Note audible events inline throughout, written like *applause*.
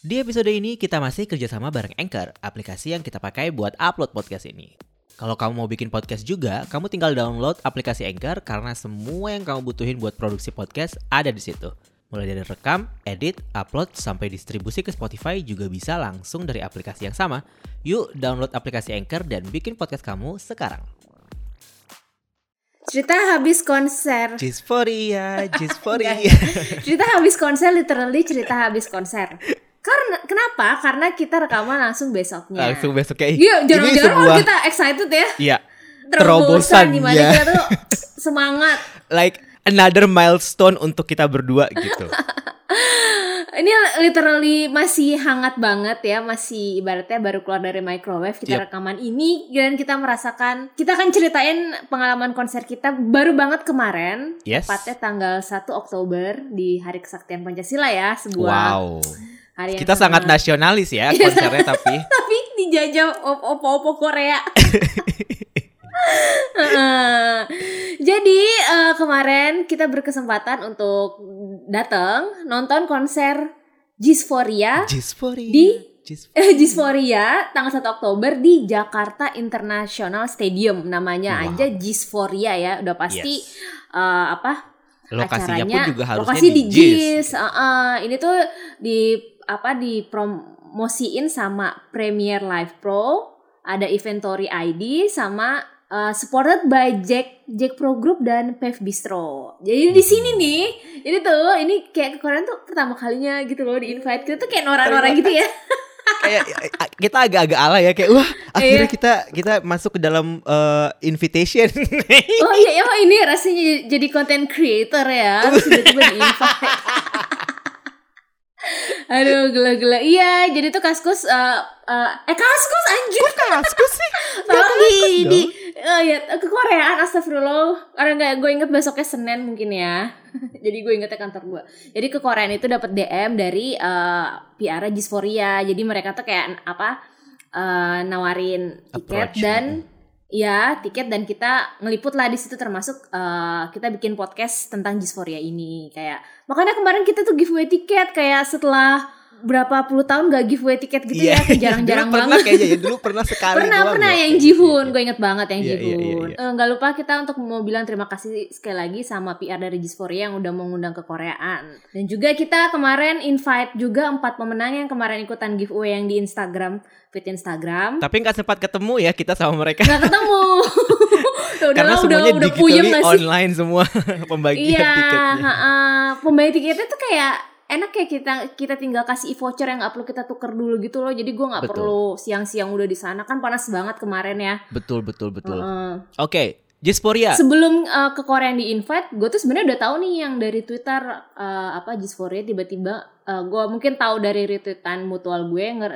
Di episode ini kita masih kerjasama bareng Anchor, aplikasi yang kita pakai buat upload podcast ini. Kalau kamu mau bikin podcast juga, kamu tinggal download aplikasi Anchor karena semua yang kamu butuhin buat produksi podcast ada di situ. Mulai dari rekam, edit, upload, sampai distribusi ke Spotify juga bisa langsung dari aplikasi yang sama. Yuk download aplikasi Anchor dan bikin podcast kamu sekarang. Cerita habis konser. Jisporia, Jisporia. *laughs* Cerita habis konser literally cerita habis konser. Karena kenapa? Karena kita rekaman langsung besoknya. langsung besok kayak Iya, jangan-jangan sebuah- kita excited ya. Iya, Terobosan gimana ya. kita tuh *laughs* semangat. like another milestone untuk kita berdua gitu. *laughs* Ini literally masih hangat banget ya, masih ibaratnya baru keluar dari microwave kita Yep. rekaman ini dan kita merasakan kita akan ceritain pengalaman konser kita baru banget kemarin, Yes. tepatnya tanggal 1 Oktober di Hari Kesaktian Pancasila ya, sebuah Wow. Hari Kita sangat sangat nasionalis ya Iya. konsernya *laughs* tapi tapi dijajah op- opo-opo Korea. *laughs* Jadi eh, kemarin kita berkesempatan untuk datang nonton konser Jisphoria Jisporia. Di- Jis- Jisphoria *laughs* tanggal 1 Oktober di Jakarta International Stadium namanya Wow. aja Jisphoria ya udah pasti Yes. eh, apa Lokasinya acaranya pun juga harusnya lokasi di Jis. JIS. Heeh. ini tuh di apa dipromosiin sama Premier Live Pro, ada Inventory ID sama uh, supported by Jack Jack Pro Group dan Pev Bistro. Jadi di sini nih, jadi tuh ini kayak ke Korea tuh pertama kalinya gitu loh di invite kita tuh kayak norak-norak gitu ya. *laughs* Kayak eh, kita agak-agak ala ya kayak wah *laughs* akhirnya Iya. kita kita masuk ke dalam eh, invitation. *laughs* Oh iya, oh ini rasanya jadi content creator ya. Tiba-tiba di invite. Aduh, gila-gila. Iya, jadi tuh Kaskus eh eh, eh Kaskus anjir. Kaskus sih. Tolong di di eh, ya ke Koreaan astagfirullah. Karena nggak gue inget besoknya Senin mungkin ya. *laughs* jadi gue ingetnya kantor gue. Jadi ke Koreaan itu dapat DM dari eh PR Jisphoria. Jadi mereka tuh kayak apa? eh, nawarin tiket Approach, dan ya tiket dan kita ngeliput lah di situ termasuk eh, kita bikin podcast tentang Jisphoria ini. Kayak makanya kemarin kita tuh giveaway tiket kayak setelah berapa puluh tahun gak giveaway tiket gitu ya kayak jarang-jarang Iya. dulu pernah banget kayaknya ya dulu pernah sekali *laughs* pernah doang pernah ya. yang Iya, Jihun iya. gue inget banget yang Iya, iya, Jihun iya, iya. Eh, nggak lupa kita untuk mau bilang terima kasih sekali lagi sama PR dari Jisphoria yang udah mengundang ke Koreaan dan juga kita kemarin invite juga empat pemenang yang kemarin ikutan giveaway yang di Instagram fit Instagram Tapi nggak sempat ketemu ya kita sama mereka nggak ketemu Ya *laughs* udah karena lah, udah semuanya udah puyeng sih online semua *laughs* pembagian iya tiketnya. ha-ha. pembayar tiketnya tuh kayak enak ya kita kita tinggal kasih voucher yang nggak perlu kita tuker dulu gitu loh jadi gue nggak perlu siang-siang udah di sana kan panas banget kemarin ya Betul betul betul. Heeh. Oke, Jisporia. Sebelum uh, ke Korea yang di invite, gue tuh sebenarnya udah tahu nih yang dari Twitter uh, apa Jisphoria tiba-tiba uh, gue mungkin tahu dari retweetan mutual gue nge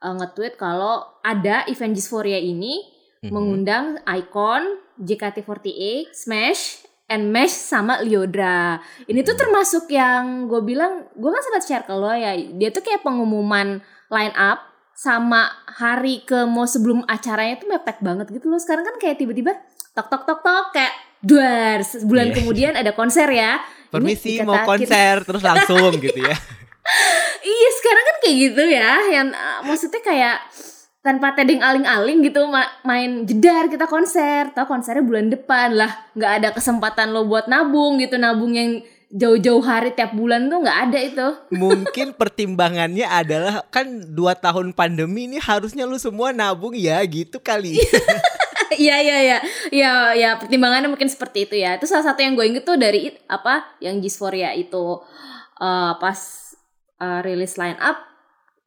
uh, nge-tweet kalau ada event Jisphoria ini Mhm. mengundang Icon, JKT48, Smash, and Mesh sama Liodra. Ini tuh termasuk yang gue bilang, gue kan sempat share ke lo ya, dia tuh kayak pengumuman line up sama hari ke mau sebelum acaranya tuh mepet banget gitu loh. Sekarang kan kayak tiba-tiba tok tok tok tok kayak duar sebulan Iya. kemudian ada konser ya. Permisi mau kita- konser terus langsung gitu ya. *laughs* Iya sekarang kan kayak gitu ya, yang uh, maksudnya kayak tanpa tedeng aling-aling gitu ma- main jedar kita konser, tau konsernya bulan depan lah, nggak ada kesempatan lo buat nabung gitu, nabung yang jauh-jauh hari tiap bulan tuh nggak ada itu. Mungkin *laughs* pertimbangannya adalah kan dua tahun pandemi ini harusnya lu semua nabung ya gitu kali. *laughs* Iya iya iya, iya ya pertimbangannya mungkin seperti itu ya. Itu salah satu yang gue inget tuh dari apa yang Jisphoria itu uh, pas uh, rilis line up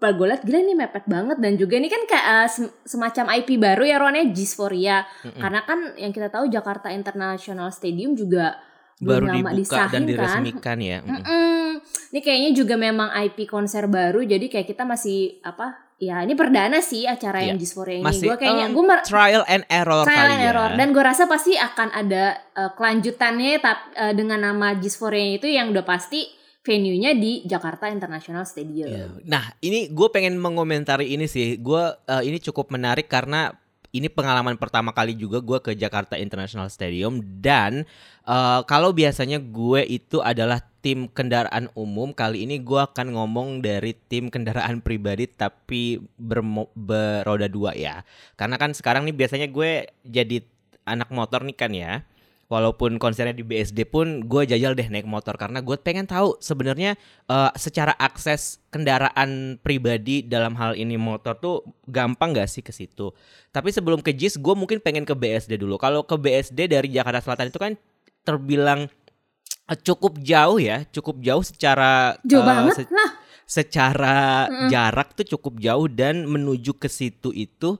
gue liat gila nih mepet banget dan juga ini kan kayak uh, sem- semacam IP baru ya Ron ya Jisphoria Mm-mm. karena kan yang kita tahu Jakarta International Stadium juga Baru belum lama dibuka dan disahin kan. diresmikan ya. Mm. Mm-mm. Ini kayaknya juga memang IP konser baru jadi kayak kita masih apa ya ini perdana sih acara yang Iya. Jisphoria ini. Masih Gue kayaknya um, gue trial and error trial kali and ya. error dan gue rasa pasti akan ada uh, kelanjutannya tapi dengan nama Jisphoria itu yang udah pasti venue-nya di Jakarta International Stadium. Iya. Nah, ini gue pengen mengomentari ini sih. Gue eh, ini cukup menarik karena ini pengalaman pertama kali juga gue ke Jakarta International Stadium dan uh, kalau biasanya gue itu adalah tim kendaraan umum, kali ini gue akan ngomong dari tim kendaraan pribadi tapi bermo- beroda dua ya. Karena kan sekarang nih biasanya gue jadi anak motor nih kan ya walaupun konsernya di BSD pun gue jajal deh naik motor karena gue pengen tahu sebenarnya uh, secara akses kendaraan pribadi dalam hal ini motor tuh gampang gak sih ke situ. Tapi sebelum ke JIS gue mungkin pengen ke BSD dulu. Kalau ke BSD dari Jakarta Selatan itu kan terbilang uh, cukup jauh ya, cukup jauh secara jauh uh, banget se lah. Secara mm -mm. jarak tuh cukup jauh dan menuju ke situ itu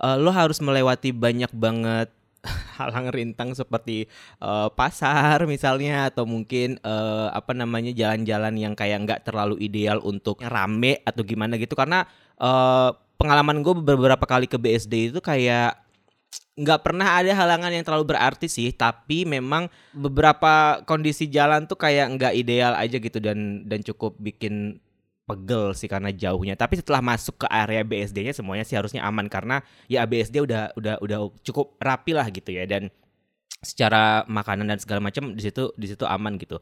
uh, lo harus melewati banyak banget *laughs* halang rintang seperti uh, pasar misalnya atau mungkin uh, apa namanya jalan-jalan yang kayak nggak terlalu ideal untuk rame atau gimana gitu. Karena uh, pengalaman gue beberapa kali ke BSD itu kayak nggak pernah ada halangan yang terlalu berarti sih. Tapi memang beberapa kondisi jalan tuh kayak nggak ideal aja gitu dan dan cukup bikin pegel sih karena jauhnya. Tapi setelah masuk ke area BSD-nya semuanya sih harusnya aman karena ya BSD udah udah udah cukup rapi lah gitu ya dan secara makanan dan segala macam di situ di situ aman gitu.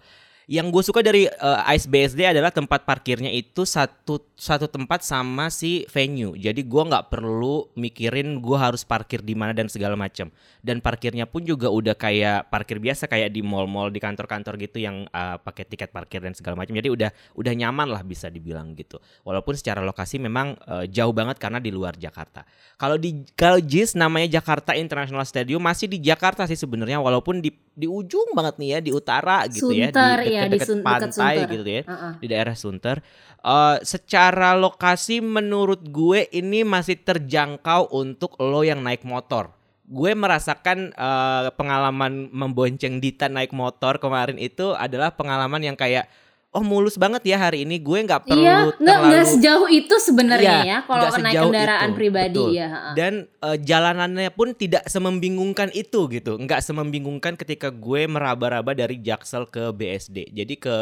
Yang gue suka dari uh, Ice BSD adalah tempat parkirnya itu satu satu tempat sama si venue. Jadi gue nggak perlu mikirin gue harus parkir di mana dan segala macam. Dan parkirnya pun juga udah kayak parkir biasa kayak di mall-mall di kantor-kantor gitu yang uh, pakai tiket parkir dan segala macam. Jadi udah udah nyaman lah bisa dibilang gitu. Walaupun secara lokasi memang uh, jauh banget karena di luar Jakarta. Kalau di kalau JIS namanya Jakarta International Stadium masih di Jakarta sih sebenarnya walaupun di di ujung banget nih ya di utara gitu Sunter, ya di dekat-dekat ya, pantai gitu ya uh -uh. di daerah Sunter. Uh, secara lokasi menurut gue ini masih terjangkau untuk lo yang naik motor. Gue merasakan uh, pengalaman membonceng Dita naik motor kemarin itu adalah pengalaman yang kayak oh mulus banget ya hari ini. Gue nggak perlu iya, terlalu nggak sejauh itu sebenarnya Iya, ya kalau nggak naik kendaraan itu, pribadi betul. ya dan uh, jalanannya pun tidak semembingungkan itu gitu. Nggak semembingungkan ketika gue meraba-raba dari Jaksel ke BSD jadi ke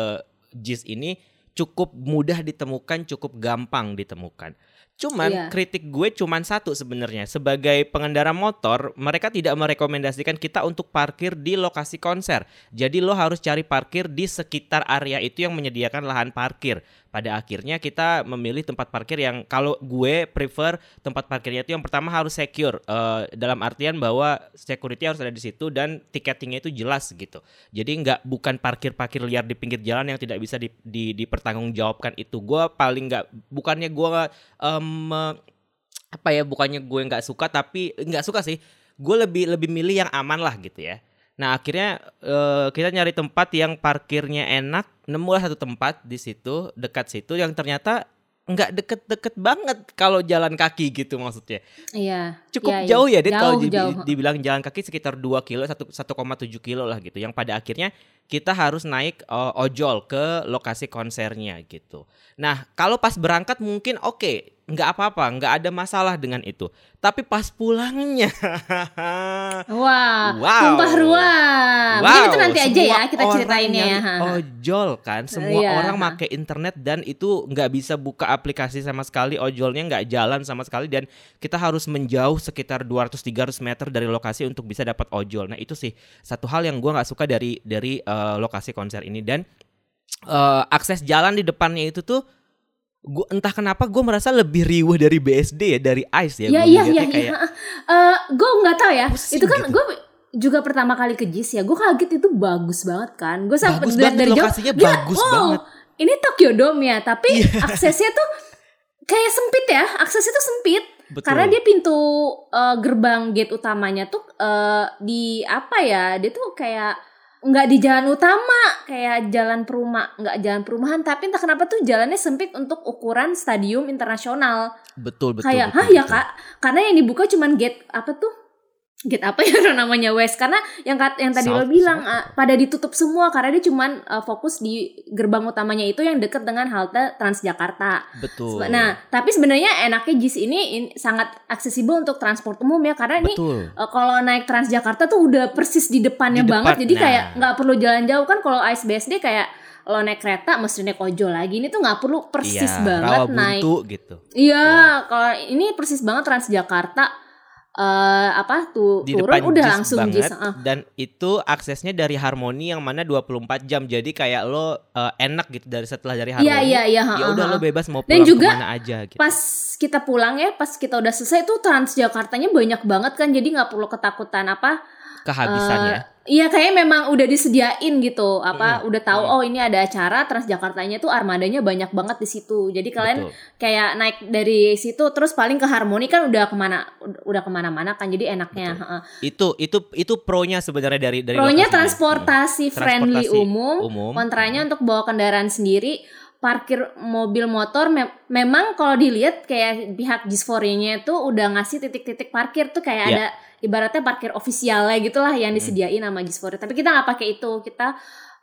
JIS ini cukup mudah ditemukan cukup gampang ditemukan Cuman Iya. kritik gue cuman satu sebenarnya sebagai pengendara motor mereka tidak merekomendasikan kita untuk parkir di lokasi konser. Jadi lo harus cari parkir di sekitar area itu yang menyediakan lahan parkir. Pada akhirnya kita memilih tempat parkir yang kalau gue prefer tempat parkirnya itu yang pertama harus secure eh, dalam artian bahwa security harus ada di situ dan tiketingnya itu jelas gitu. Jadi nggak bukan parkir-parkir liar di pinggir jalan yang tidak bisa di, di, dipertanggungjawabkan itu. Gue paling nggak bukannya gue em, apa ya bukannya gue nggak suka tapi nggak suka sih. Gue lebih lebih milih yang aman lah gitu ya. Nah akhirnya eh, kita nyari tempat yang parkirnya enak, nemulah satu tempat di situ dekat situ yang ternyata nggak deket-deket banget kalau jalan kaki gitu maksudnya. Iya. Cukup iya, iya. jauh ya, Dit kalau di- dibilang jalan kaki sekitar 2 kilo, 1 1,7 kilo lah gitu. Yang pada akhirnya kita harus naik eh, ojol ke lokasi konsernya gitu. Nah, kalau pas berangkat mungkin oke, nggak apa-apa, nggak ada masalah dengan itu. Tapi pas pulangnya, Wah, *laughs* Wow. tumpah ruah. Mungkin itu nanti aja ya kita ceritainnya ya. Ojol kan, semua Iya. orang pakai internet dan itu nggak bisa buka aplikasi sama sekali, ojolnya nggak jalan sama sekali dan kita harus menjauh sekitar 200-300 meter dari lokasi untuk bisa dapat ojol. Nah itu sih satu hal yang gua nggak suka dari dari eh, lokasi konser ini dan eh, akses jalan di depannya itu tuh gua entah kenapa gue merasa lebih riuh dari BSD ya dari Ice ya. Iya Gua iya iya. iya. Eh, gue nggak tahu ya. Pusing itu kan gitu. gue juga pertama kali ke JIS ya. Gue kaget itu bagus banget kan. Gue sampai bagus dari, dari jauh. lokasinya gila, bagus wow, banget. Ini Tokyo Dome ya, tapi Iya. aksesnya tuh kayak sempit ya. Aksesnya tuh sempit. Betul. Karena dia pintu eh, gerbang gate utamanya tuh eh, di apa ya? Dia tuh kayak nggak di jalan utama, kayak jalan perumah, nggak jalan perumahan, tapi entah kenapa tuh jalannya sempit untuk ukuran stadium internasional. Betul betul. kayak betul, hah ya kak? Karena yang dibuka cuman gate apa tuh gate apa ya *laughs* namanya West karena yang kat- yang tadi lo South, bilang South. ah, pada ditutup semua karena dia cuman ah, fokus di gerbang utamanya itu yang deket dengan halte Transjakarta. Betul. Nah tapi sebenarnya enaknya JIS ini, in- sangat aksesibel untuk transport umum ya karena ini eh, kalau naik Transjakarta tuh udah persis di depannya Di banget depan, jadi nah. kayak nggak perlu jalan jauh kan kalau Ice BSD kayak lo naik kereta mesti naik ojol lagi ini tuh nggak perlu persis iya, banget naik buntu gitu. Iya, kalau ini persis banget Transjakarta. Eh apa tuh di turun depan udah JIS langsung banget JIS, uh. dan itu aksesnya dari Harmoni yang mana 24 jam jadi kayak lo eh, enak gitu dari setelah dari Harmoni Iya iya iya. ya udah lo bebas mau Dan pulang juga ke mana aja gitu Pas kita pulang ya, pas kita udah selesai tuh Transjakartanya banyak banget kan, jadi nggak perlu ketakutan apa. Kehabisan eh, ya Iya kayaknya memang udah disediain gitu, apa Mm, udah tahu mm. oh ini ada acara Transjakartanya tuh armadanya banyak banget di situ. Jadi kalian Betul. kayak naik dari situ terus paling ke Harmoni kan udah ke mana udah ke mana-mana kan jadi enaknya. Betul. itu itu itu pro-nya sebenarnya dari dari Pro-nya transportasi friendly Transportasi umum, umum. kontranya untuk bawa kendaraan sendiri, parkir mobil motor mem- memang kalau dilihat kayak pihak Gisforia-nya itu udah ngasih titik-titik parkir tuh kayak Iya. ada ibaratnya parkir ofisialnya gitulah yang Hmm. disediain sama Gisforia. Tapi kita nggak pakai itu, kita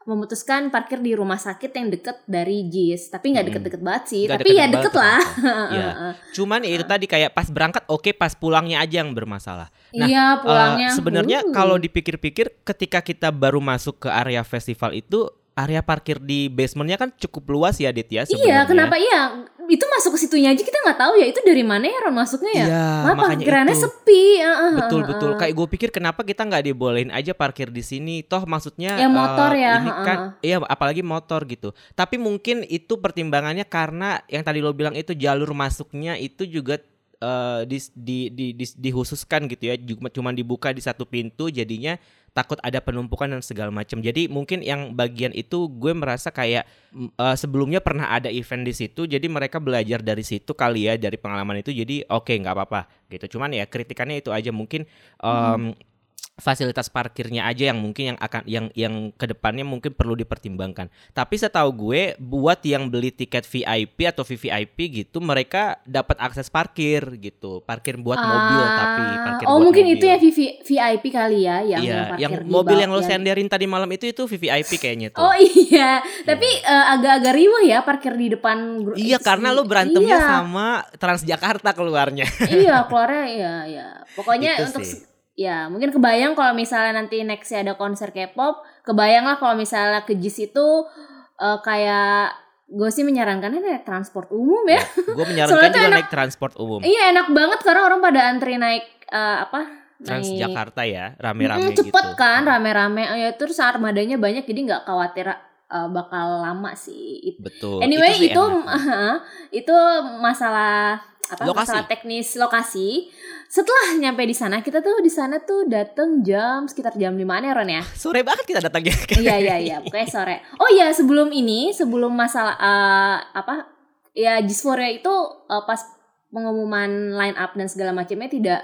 memutuskan parkir di rumah sakit yang deket dari JIS tapi nggak Hmm. deket-deket banget sih Nggak tapi ya deket banget lah Iya. *laughs* Cuman ya itu tadi kayak pas berangkat oke, pas pulangnya aja yang bermasalah. Nah, iya pulangnya Eh, sebenarnya uh. kalau dipikir-pikir ketika kita baru masuk ke area festival itu area parkir di basementnya kan cukup luas ya Dit ya iya sebenarnya. kenapa iya itu masuk ke situnya aja kita nggak tahu ya itu dari mana ya Ron masuknya ya Iya, Malah makanya parkirannya itu. sepi Betul betul. Kayak gue pikir kenapa kita nggak dibolehin aja parkir di sini? Toh maksudnya Ya, motor eh, ya, Ini kan iya apalagi motor gitu. Tapi mungkin itu pertimbangannya karena yang tadi lo bilang itu jalur masuknya itu juga eh, di, di, di, di- dihususkan gitu ya. Cuma cuma dibuka di satu pintu jadinya takut ada penumpukan dan segala macam. Jadi mungkin yang bagian itu gue merasa kayak eh, sebelumnya pernah ada event di situ, jadi mereka belajar dari situ kali ya dari pengalaman itu. Jadi oke nggak apa-apa gitu. Cuman ya kritikannya itu aja mungkin em, fasilitas parkirnya aja yang mungkin yang akan yang yang ke depannya mungkin perlu dipertimbangkan. Tapi setahu gue buat yang beli tiket VIP atau VVIP gitu mereka dapat akses parkir gitu, parkir buat mobil Ah, tapi parkir oh buat mungkin mobil. itu ya VV VIP kali ya yang Iya, parkir yang di mobil yang lo senderin tadi malam itu itu VVIP kayaknya tuh. Oh iya, tapi eh, agak-agak riuh ya parkir di depan. Iya karena lo berantemnya Iya. sama Transjakarta keluarnya. iya *laughs* keluarnya iya iya pokoknya Itu untuk sih. Ya mungkin kebayang kalau misalnya nanti nextnya ada konser K-pop kebayang lah kalau misalnya ke JIS itu eh, kayak gue sih menyarankannya naik transport umum ya gue *laughs* menyarankan juga enak- naik transport umum. iya enak banget karena orang pada antri naik eh, apa naik Transjakarta ya, rame-rame Mm, cepet gitu. kan rame-rame ya terus armadanya banyak jadi nggak khawatir eh, bakal lama sih Betul. Anyway sih itu enaknya. *laughs* itu masalah apa Lokasi. masalah teknis lokasi. Setelah nyampe di sana kita tuh di sana tuh dateng jam sekitar jam 5 ya Ron ya. sore banget kita datangnya. *laughs* iya iya iya pokoknya sore. Oh iya sebelum ini sebelum masalah eh, apa ya Gisforia itu eh, pas pengumuman line up dan segala macamnya tidak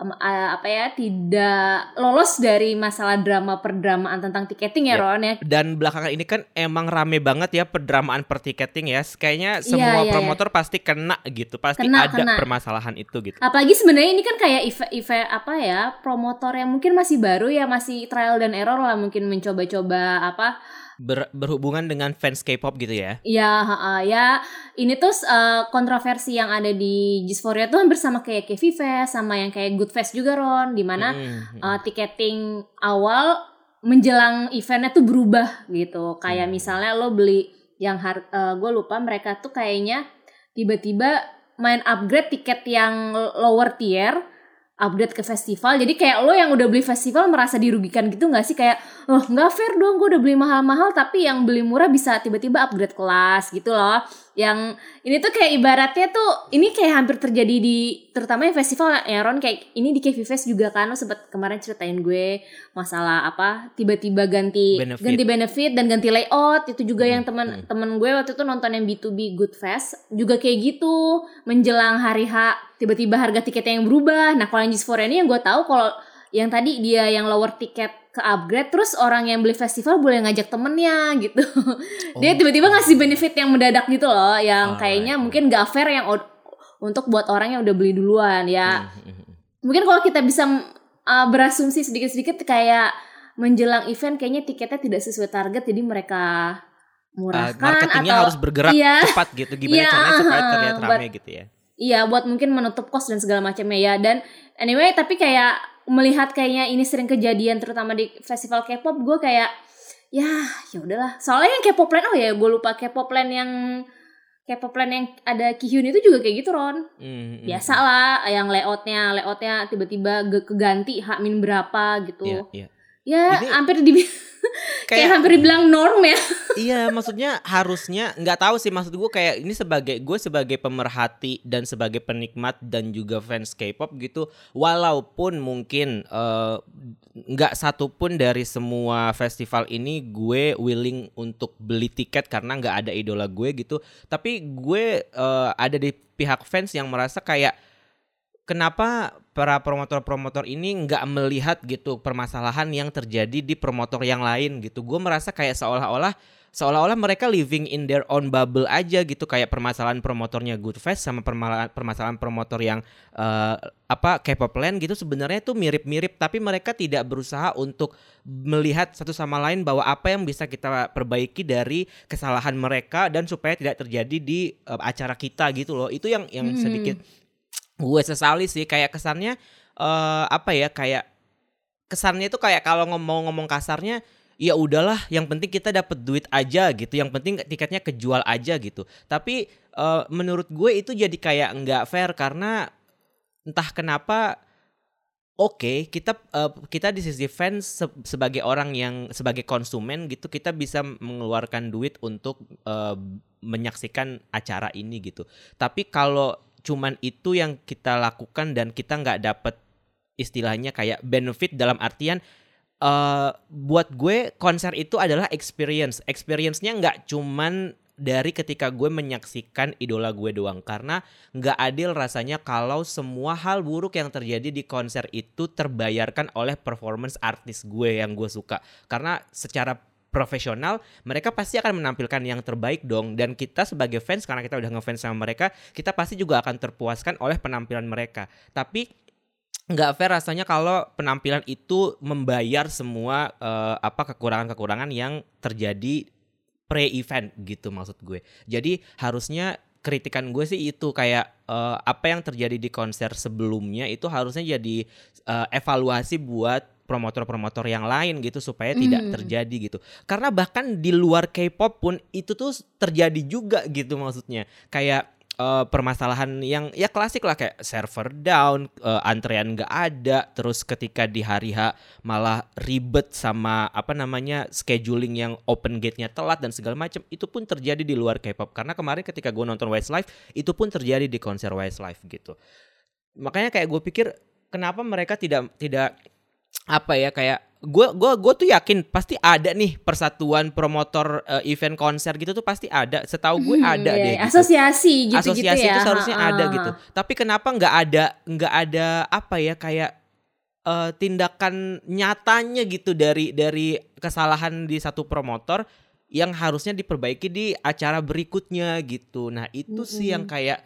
em, eh, apa ya tidak lolos dari masalah drama perdramaan tentang tiketing ya Yep. Ron ya. Dan belakangan ini kan emang rame banget ya perdramaan per tiketing ya. Kayaknya Iya, semua iya, iya. promotor pasti kena gitu. Pasti Kena, ada kena. permasalahan itu gitu. Apalagi sebenarnya ini kan kayak event, event apa ya promotor yang mungkin masih baru ya masih trial dan error lah mungkin mencoba-coba apa Ber- berhubungan dengan fans K-pop gitu ya. ya ha- ha, ya ini tuh uh, kontroversi yang ada di Gisforia tuh hampir sama kayak Kevi Fest sama yang kayak Good Fest juga Ron di mana Hmm, uh, tiketing awal menjelang eventnya tuh berubah gitu kayak Hmm. misalnya lo beli yang har gue lupa mereka tuh kayaknya tiba-tiba main upgrade tiket yang lower tier upgrade ke festival. Jadi kayak lo yang udah beli festival merasa dirugikan gitu nggak sih? Kayak oh nggak fair dong gue udah beli mahal-mahal tapi yang beli murah bisa tiba-tiba upgrade kelas gitu loh yang ini tuh kayak ibaratnya tuh ini kayak hampir terjadi di terutama yang festival ya Ron kayak ini di KV Fest juga kan lo sempet kemarin ceritain gue masalah apa tiba-tiba ganti Benefit. ganti benefit dan ganti layout itu juga Hmm, yang teman hmm. temen gue waktu itu nonton yang B2B Good Fest juga kayak gitu menjelang hari H tiba-tiba harga tiketnya yang berubah nah kalau yang Gisforia ini yang gue tahu kalau yang tadi dia yang lower tiket ke upgrade terus orang yang beli festival boleh ngajak temennya gitu *laughs* dia Oh. tiba-tiba ngasih benefit yang mendadak gitu loh yang Alright. kayaknya mungkin gak fair yang untuk buat orang yang udah beli duluan ya Hmm, hmm, hmm. mungkin kalau kita bisa uh, berasumsi sedikit-sedikit kayak menjelang event kayaknya tiketnya tidak sesuai target jadi mereka Uh, murahkan marketingnya atau harus bergerak Iya. cepat gitu. Gimana Iya, caranya supaya uh, terlihat rame gitu ya. iya buat mungkin menutup kos dan segala macamnya ya dan anyway tapi kayak melihat kayaknya ini sering kejadian terutama di festival K-pop gue kayak ya ya udahlah soalnya yang K-pop Land oh ya gue lupa K-pop Land yang K-pop land yang ada Kihyun itu juga kayak gitu Ron. Hmm, hmm, Biasa lah yang layoutnya layoutnya tiba-tiba keganti hak min berapa gitu. Iya, iya. Ya Ini hampir di *laughs* kayak, hampir dibilang norm ya. *laughs* iya maksudnya harusnya nggak tahu sih maksud gue kayak ini sebagai gue sebagai pemerhati dan sebagai penikmat dan juga fans K-pop gitu walaupun mungkin eh, nggak satupun dari semua festival ini gue willing untuk beli tiket karena nggak ada idola gue gitu tapi gue eh, ada di pihak fans yang merasa kayak kenapa para promotor-promotor ini nggak melihat gitu permasalahan yang terjadi di promotor yang lain gitu. Gue merasa kayak seolah-olah seolah-olah mereka living in their own bubble aja gitu kayak permasalahan promotornya Good Fest sama permasalahan promotor yang eh, apa K-pop Land gitu sebenarnya itu mirip-mirip tapi mereka tidak berusaha untuk melihat satu sama lain bahwa apa yang bisa kita perbaiki dari kesalahan mereka dan supaya tidak terjadi di eh, acara kita gitu loh. Itu yang yang Hmm. Gue sesali sih kayak kesannya eh apa ya kayak kesannya itu kayak kalau ngomong ngomong kasarnya ya udahlah yang penting kita dapat duit aja gitu. Yang penting tiketnya kejual aja gitu. Tapi eh, menurut gue itu jadi kayak nggak fair karena entah kenapa oke kita eh, kita di sisi fans se- sebagai orang yang sebagai konsumen gitu kita bisa mengeluarkan duit untuk eh, menyaksikan acara ini gitu. Tapi kalau cuman itu yang kita lakukan dan kita nggak dapet istilahnya kayak benefit dalam artian eh buat gue konser itu adalah experience. Experience-nya nggak cuman dari ketika gue menyaksikan idola gue doang. Karena nggak adil rasanya kalau semua hal buruk yang terjadi di konser itu terbayarkan oleh performance artis gue yang gue suka. Karena secara profesional mereka pasti akan menampilkan yang terbaik dong dan kita sebagai fans karena kita udah ngefans sama mereka kita pasti juga akan terpuaskan oleh penampilan mereka tapi nggak fair rasanya kalau penampilan itu membayar semua eh, apa kekurangan-kekurangan yang terjadi pre-event gitu maksud gue. Jadi harusnya kritikan gue sih itu kayak eh, apa yang terjadi di konser sebelumnya itu harusnya jadi eh, evaluasi buat promotor-promotor yang lain gitu supaya tidak Hmm. terjadi gitu. Karena bahkan di luar K-pop pun itu tuh terjadi juga gitu maksudnya. Kayak eh, permasalahan yang ya klasik lah kayak server down, eh, antrean gak ada, terus ketika di hari H malah ribet sama apa namanya scheduling yang open gate-nya telat dan segala macam itu pun terjadi di luar K-pop karena kemarin ketika gue nonton Westlife itu pun terjadi di konser Westlife gitu. Makanya kayak gue pikir kenapa mereka tidak tidak apa ya kayak gue gua gue tuh yakin pasti ada nih persatuan promotor eh, event konser gitu tuh pasti ada setahu gue Hmm, ada iya, deh iya. gitu Asosiasi gitu-gitu asosiasi ya. itu seharusnya Ha-ha. ada gitu. Tapi kenapa nggak ada nggak ada apa ya kayak eh, tindakan nyatanya gitu dari dari kesalahan di satu promotor yang harusnya diperbaiki di acara berikutnya gitu. Nah itu sih yang kayak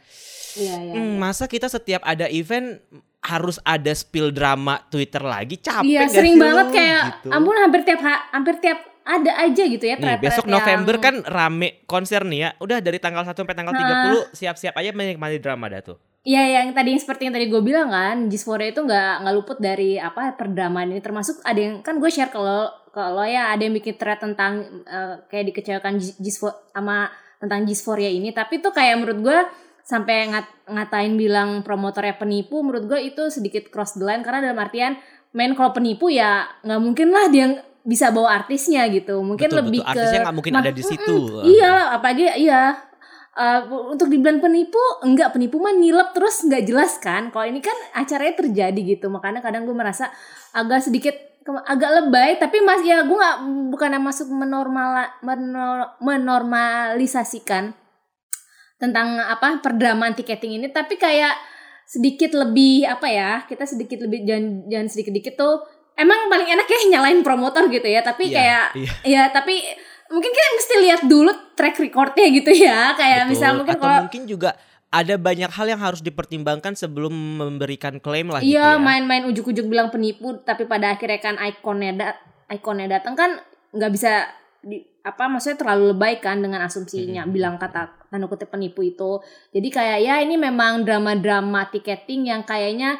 Iya, iya, hmm, iya. masa kita setiap ada event harus ada spill drama Twitter lagi capek Iya, sering sih banget lu? kayak Gitu. ampun hampir tiap ha- hampir tiap ada aja gitu ya Nih, besok yang- November kan rame konser nih ya. Udah dari tanggal 1 sampai tanggal 30 siap-siap aja menikmati drama dah tuh. Iya yang tadi seperti yang tadi gue bilang kan Dysphoria itu nggak nggak luput dari apa perdramaan ini termasuk ada yang kan gue share kalau kalau ya ada yang bikin thread tentang eh, kayak dikecewakan Dysphoria sama tentang Dysphoria ini tapi tuh kayak menurut gue sampai ngat, ngatain bilang promotornya penipu menurut gue itu sedikit cross the line karena dalam artian main kalau penipu ya nggak mungkin lah dia bisa bawa artisnya gitu mungkin betul, lebih betul. ke Artisnya nggak mungkin ada di situ. Iya, lah, apalagi iya. Eh, untuk dibilang penipu, enggak penipu mah nilep terus nggak jelas kan. Kalau ini kan acaranya terjadi gitu, makanya kadang gue merasa agak sedikit agak lebay. Tapi mas ya gue nggak bukan masuk menormal menor- menormalisasikan tentang apa perdramaan tiketing ini, tapi kayak sedikit lebih apa ya kita sedikit lebih jangan jangan sedikit dikit tuh emang paling enak ya nyalain promotor gitu ya tapi Iya, kayak iya. ya tapi mungkin kita mesti lihat dulu track recordnya gitu ya kayak Betul. misal mungkin Atau kalau mungkin juga ada banyak hal yang harus dipertimbangkan sebelum memberikan klaim lah gitu iya ya. main-main ujuk-ujuk bilang penipu tapi pada akhirnya kan ikonnya da- ikonnya datang kan nggak bisa di, apa maksudnya terlalu lebay kan dengan asumsinya Mhm. bilang kata tanda kutip penipu itu jadi kayak ya ini memang drama-drama tiketing yang kayaknya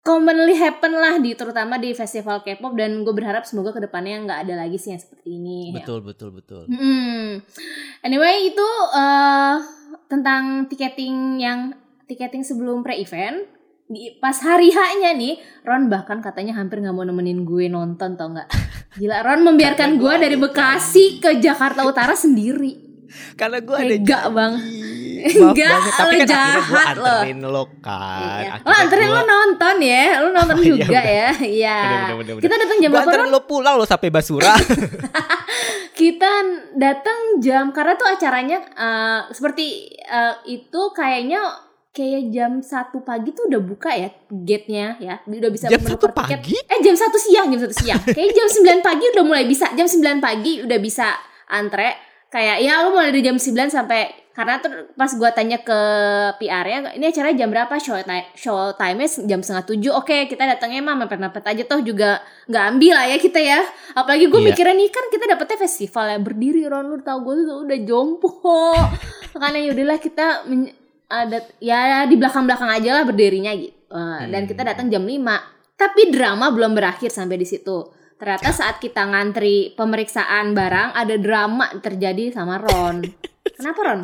commonly happen lah di terutama di festival K-pop dan gue berharap semoga ke depannya nggak ada lagi sih yang seperti ini Betul betul betul. Hmm. Anyway itu eh tentang tiketing yang tiketing sebelum pre-event di pas hari H-nya nih Ron bahkan katanya hampir nggak mau nemenin gue nonton tau nggak *laughs* gila Ron membiarkan gue dari Bekasi ke Jakarta Utara sendiri Karena gue ada Tega, Bang. *laughs* Enggak. Tapi lo kan jahat lo. anterin lo kan. Iya. Oh anterin gua- lu nonton ya Lu nonton *laughs* Oh, iya, juga bener. ya Iya Bener, bener, bener, bener. Kita datang jam berapa lo pulang lo sampai Basura. Kita datang jam Karena tuh acaranya eh, Seperti eh, itu kayaknya Kayak jam 1 pagi tuh udah buka ya Gate-nya ya. Udah bisa Jam 1 pagi? Eh jam 1 siang Jam 1 siang. Kayak jam 9 pagi udah mulai bisa. Jam 9 pagi udah bisa antre. Kayak ya lu mulai dari jam 9 sampai karena tuh pas gua tanya ke PR ya ini acaranya jam berapa? Show time show time jam setengah tujuh. Oke kita datangnya mah mepet mepet aja toh juga nggak ambil lah ya kita ya. Apalagi gue Iya. mikirnya nih kan kita dapetnya festival ya berdiri Ron. Lu tau gue tuh udah jompo. *laughs* Makanya yaudahlah kita men- ada ya di belakang belakang aja lah berdirinya gitu Eh, dan Hmm. kita datang jam 5 tapi drama belum berakhir sampai di situ. Ternyata saat kita ngantri pemeriksaan barang ada drama terjadi sama Ron. *laughs* Kenapa Ron?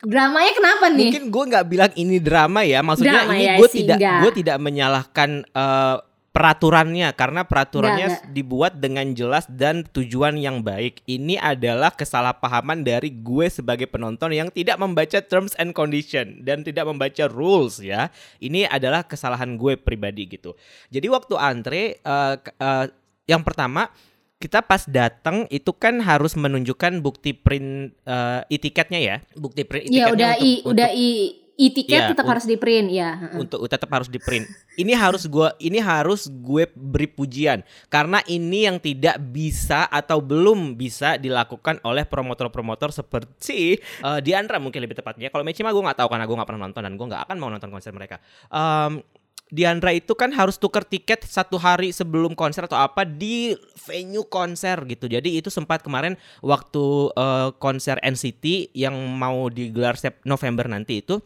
Dramanya kenapa nih? Mungkin gue nggak bilang ini drama ya. Maksudnya Drama ini ya gue tidak gue tidak menyalahkan eh, peraturannya karena peraturannya Nggak, dibuat dengan jelas dan tujuan yang baik. Ini adalah kesalahpahaman dari gue sebagai penonton yang tidak membaca terms and condition dan tidak membaca rules ya. Ini adalah kesalahan gue pribadi gitu. Jadi waktu antre k- eh, yang pertama kita pas datang itu kan harus menunjukkan bukti print eh, e-tiketnya ya. Bukti print ya e-tiketnya udah untuk- i untuk- udah i i tiket Iya, tetap un- harus di print ya untuk tetap harus di print. Ini harus gua ini harus gue beri pujian karena ini yang tidak bisa atau belum bisa dilakukan oleh promotor-promotor seperti eh, Diandra mungkin lebih tepatnya. Kalau Meci mah gue nggak tahu karena gue nggak pernah nonton dan gue nggak akan mau nonton konser mereka. Em, Diandra itu kan harus tuker tiket satu hari sebelum konser atau apa di venue konser gitu. Jadi itu sempat kemarin waktu eh, konser NCT yang mau digelar Sep November nanti itu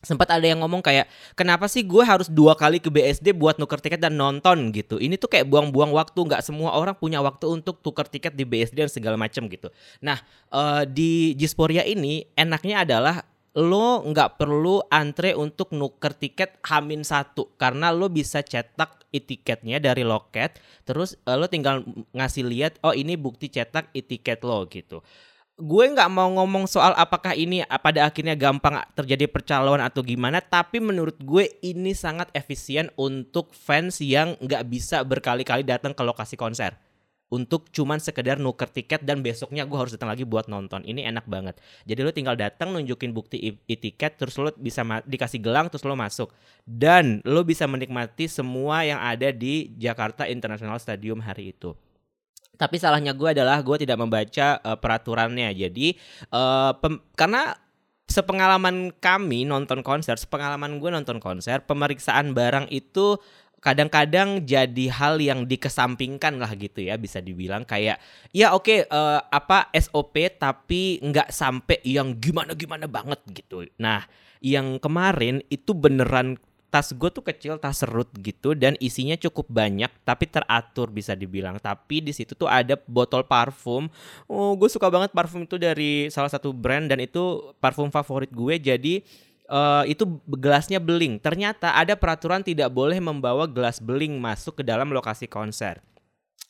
sempat ada yang ngomong kayak kenapa sih gue harus dua kali ke BSD buat nuker tiket dan nonton? Gitu. Ini tuh kayak buang-buang waktu. Nggak semua orang punya waktu untuk tuker tiket di BSD dan segala macem gitu. Nah eh, di Gisporia ini enaknya adalah lo nggak perlu antre untuk nuker tiket hamin satu karena lo bisa cetak e-tiketnya dari loket terus eh, lo tinggal ngasih lihat oh ini bukti cetak e-tiket lo gitu gue nggak mau ngomong soal apakah ini pada akhirnya gampang terjadi percaloan atau gimana tapi menurut gue ini sangat efisien untuk fans yang nggak bisa berkali-kali datang ke lokasi konser. Untuk cuman sekedar nuker tiket dan besoknya gue harus datang lagi buat nonton. Ini enak banget. Jadi lo tinggal datang nunjukin bukti e-tiket terus lo bisa dikasih gelang terus lo masuk. Dan lo bisa menikmati semua yang ada di Jakarta International Stadium hari itu tapi salahnya gue adalah gue tidak membaca eh, peraturannya. Jadi eh, pem- karena sepengalaman kami nonton konser, sepengalaman gue nonton konser, pemeriksaan barang itu kadang-kadang jadi hal yang dikesampingkan lah gitu ya bisa dibilang kayak ya oke eh, apa SOP tapi nggak sampai yang gimana gimana banget gitu. Nah yang kemarin itu beneran tas gue tuh kecil tas serut gitu dan isinya cukup banyak tapi teratur bisa dibilang. Tapi di situ tuh ada botol parfum. Oh gue suka banget parfum itu dari salah satu brand dan itu parfum favorit gue. Jadi eh, itu gelasnya beling. Ternyata ada peraturan tidak boleh membawa gelas beling masuk ke dalam lokasi konser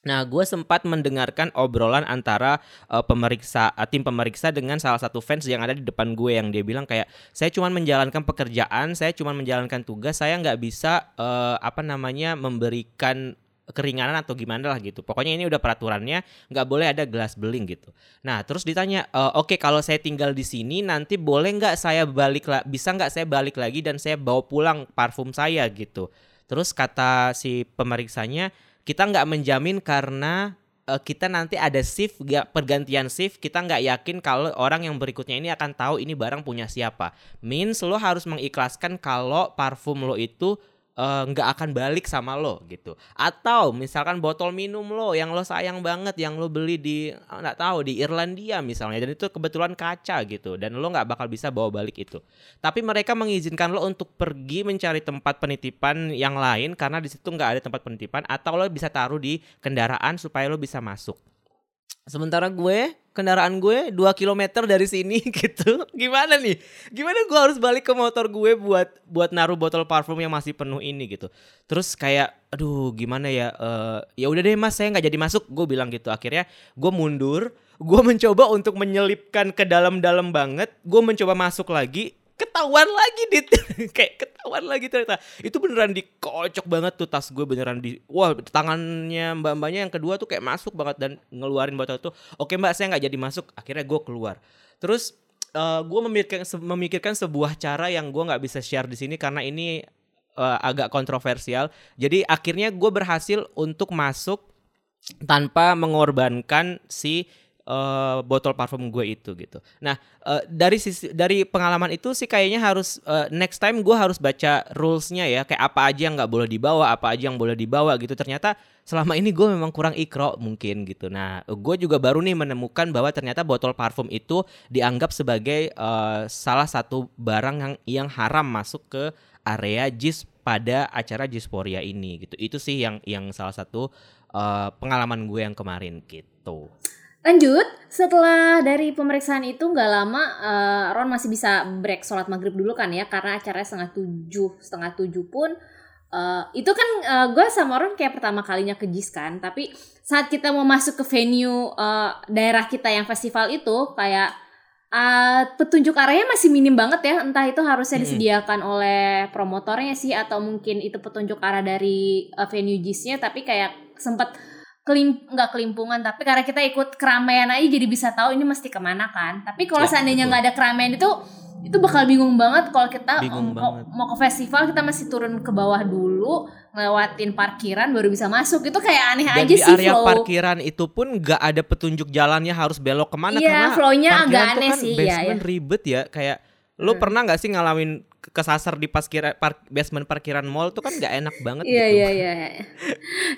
Nah, gue sempat mendengarkan obrolan antara eh, pemeriksa eh, tim pemeriksa dengan salah satu fans yang ada di depan gue yang dia bilang kayak saya cuma menjalankan pekerjaan, saya cuma menjalankan tugas, saya nggak bisa eh, apa namanya memberikan keringanan atau gimana lah gitu. Pokoknya ini udah peraturannya nggak boleh ada gelas beling gitu. Nah terus ditanya, "E, oke kalau saya tinggal di sini nanti boleh nggak saya balik bisa nggak saya balik lagi dan saya bawa pulang parfum saya gitu. Terus kata si pemeriksanya kita nggak menjamin karena eh, kita nanti ada shift nggak pergantian shift kita nggak yakin kalau orang yang berikutnya ini akan tahu ini barang punya siapa. Means lo harus mengikhlaskan kalau parfum lo itu eh, nggak akan balik sama lo gitu. Atau misalkan botol minum lo yang lo sayang banget yang lo beli di eh, nggak tahu di Irlandia misalnya dan itu kebetulan kaca gitu. Dan lo nggak bakal bisa bawa balik itu. Tapi mereka mengizinkan lo untuk pergi mencari tempat penitipan yang lain karena di situ nggak ada tempat penitipan atau lo bisa taruh di kendaraan supaya lo bisa masuk Sementara gue kendaraan gue 2 km dari sini *laughs* gitu. Gimana nih? Gimana gue harus balik ke motor gue buat buat naruh botol parfum yang masih penuh ini gitu. Terus kayak aduh gimana ya? Uh, ya udah deh Mas, saya nggak jadi masuk. Gue bilang gitu. Akhirnya gue mundur, gue mencoba untuk menyelipkan ke dalam-dalam banget. Gue mencoba masuk lagi, ketahuan lagi dit *laughs* kayak ketahuan lagi ternyata. Itu beneran dikocok banget tuh tas gue beneran di wah tangannya mbak mbaknya yang kedua tuh kayak masuk banget dan ngeluarin botol tuh. Oke mbak saya nggak jadi masuk. Akhirnya gue keluar. Terus uh, gue memikirkan memikirkan sebuah cara yang gue nggak bisa share di sini karena ini uh, agak kontroversial. Jadi akhirnya gue berhasil untuk masuk tanpa mengorbankan si uh, botol parfum gue itu gitu. Nah uh, dari sisi dari pengalaman itu sih kayaknya harus uh, next time gue harus baca rulesnya ya kayak apa aja yang nggak boleh dibawa, apa aja yang boleh dibawa gitu. Ternyata selama ini gue memang kurang ikro mungkin gitu. Nah gue juga baru nih menemukan bahwa ternyata botol parfum itu dianggap sebagai uh, salah satu barang yang yang haram masuk ke area JIS pada acara Jisporia ini gitu. Itu sih yang yang salah satu uh, pengalaman gue yang kemarin gitu. Lanjut, setelah dari pemeriksaan itu nggak lama uh, Ron masih bisa break sholat maghrib dulu kan ya karena acaranya setengah tujuh setengah tujuh pun uh, itu kan uh, gue sama Ron kayak pertama kalinya ke JIS kan tapi saat kita mau masuk ke venue uh, daerah kita yang festival itu kayak uh, petunjuk arahnya masih minim banget ya entah itu harusnya disediakan oleh promotornya sih atau mungkin itu petunjuk arah dari uh, venue JIS-nya tapi kayak sempat kelim nggak kelimpungan tapi karena kita ikut keramaian aja jadi bisa tahu ini mesti ke mana kan tapi kalau ya, seandainya nggak ada keramaian itu itu bakal bingung banget kalau kita mau, mau ke festival kita masih turun ke bawah dulu ngelewatin parkiran baru bisa masuk itu kayak aneh Dan aja di sih area flow. parkiran itu pun nggak ada petunjuk jalannya harus belok ke mana iya, karena flownya agak aneh kan sih basement ya, ya. ribet ya kayak Lu hmm. pernah nggak sih ngalamin kesasar di pas kira, park, basement parkiran mall tuh kan nggak enak banget Iya gitu. iya iya.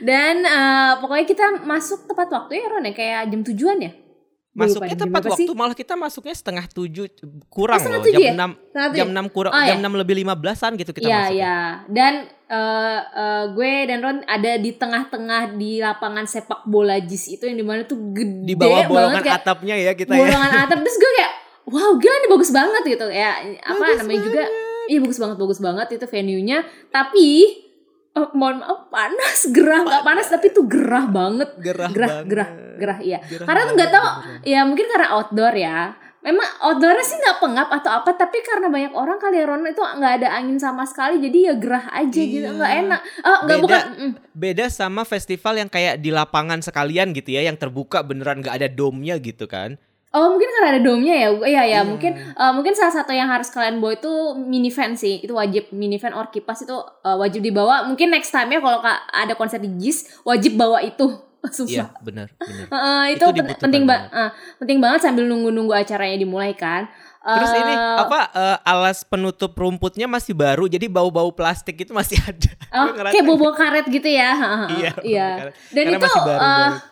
Dan uh, pokoknya kita masuk tepat waktu ya Ron ya kayak jam tujuan ya. Masuknya tepat waktu sih? malah kita masuknya setengah tujuh kurang oh, loh jam ya? enam jam enam kurang oh, jam ya? enam lebih lima belasan gitu kita Iya masuk. iya. Dan uh, uh, gue dan Ron ada di tengah-tengah di lapangan sepak bola JIS itu yang di mana tuh gede di bawah bolongan banget, atapnya ya kita bolongan ya. Bolongan atap terus gue kayak wow gila ini bagus banget gitu ya apa bagus namanya banget. juga iya bagus banget bagus banget itu venue-nya. Tapi oh, mohon maaf panas *laughs* gerah. Nggak panas tapi tuh gerah banget. Gerah gerah banget. gerah gerah iya. Gerah karena tuh nggak tahu ya mungkin karena outdoor ya. Memang outdoornya sih nggak pengap atau apa tapi karena banyak orang kali ya Ron itu nggak ada angin sama sekali jadi ya gerah aja iya. gitu nggak enak. Oh nggak bukan mm. beda sama festival yang kayak di lapangan sekalian gitu ya yang terbuka beneran nggak ada domnya gitu kan Oh mungkin karena ada domnya ya, iya ya yeah. mungkin uh, mungkin salah satu yang harus kalian bawa itu minivan sih, itu wajib minivan or kipas itu uh, wajib dibawa. Mungkin next time ya kalau ada konser di JIS wajib bawa itu. *laughs* Susah. Iya benar. benar. Uh, itu, itu penting banget, uh, penting banget sambil nunggu-nunggu acaranya dimulai kan. Uh, Terus ini apa uh, alas penutup rumputnya masih baru, jadi bau-bau plastik itu masih *laughs* ada. Oh, kayak bau-bau karet gitu ya. iya. Iya. Dan Karena itu masih baru, uh, baru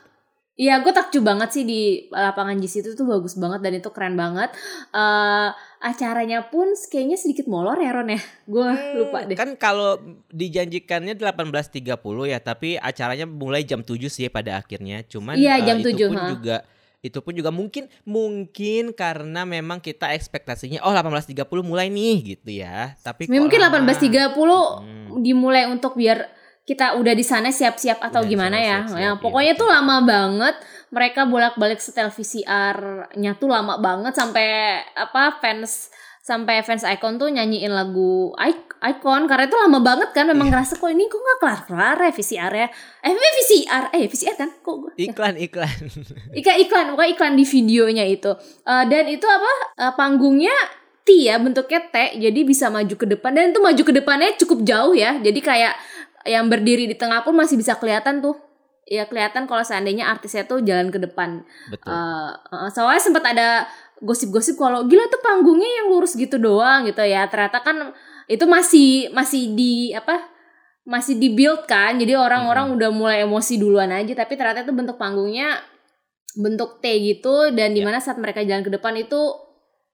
Iya, gue takjub banget sih di lapangan JIS itu tuh bagus banget dan itu keren banget. Uh, acaranya pun kayaknya sedikit molor ya Ron ya. Gue hmm, lupa deh. Kan kalau dijanjikannya 18.30 ya, tapi acaranya mulai jam 7 sih pada akhirnya. Cuman iya, jam uh, itu 7, pun ha. juga itu pun juga mungkin mungkin karena memang kita ekspektasinya oh 18.30 mulai nih gitu ya. Tapi mungkin 18.30 hmm. dimulai untuk biar kita udah di sana siap-siap atau udah gimana ya. Siap -siap, ya pokoknya iya. tuh lama banget. Mereka bolak-balik setel VCR-nya tuh lama banget sampai apa fans sampai fans Icon tuh nyanyiin lagu Icon. Karena itu lama banget kan memang yeah. ngerasa kok ini kok nggak kelar kelar ya VCR ya. Eh VCR eh VCR kan? Kok gue iklan iklan. *laughs* Iklan iklan pokoknya iklan di videonya itu. Uh, dan itu apa? Uh, panggungnya T ya bentuknya T. Jadi bisa maju ke depan. Dan itu maju ke depannya cukup jauh ya. Jadi kayak yang berdiri di tengah pun masih bisa kelihatan tuh ya kelihatan kalau seandainya artisnya tuh jalan ke depan. Betul. Uh, uh, soalnya sempat ada gosip-gosip kalau gila tuh panggungnya yang lurus gitu doang gitu ya. Ternyata kan itu masih masih di apa? Masih di build kan. Jadi orang-orang hmm. udah mulai emosi duluan aja tapi ternyata itu bentuk panggungnya bentuk T gitu dan di mana ya. saat mereka jalan ke depan itu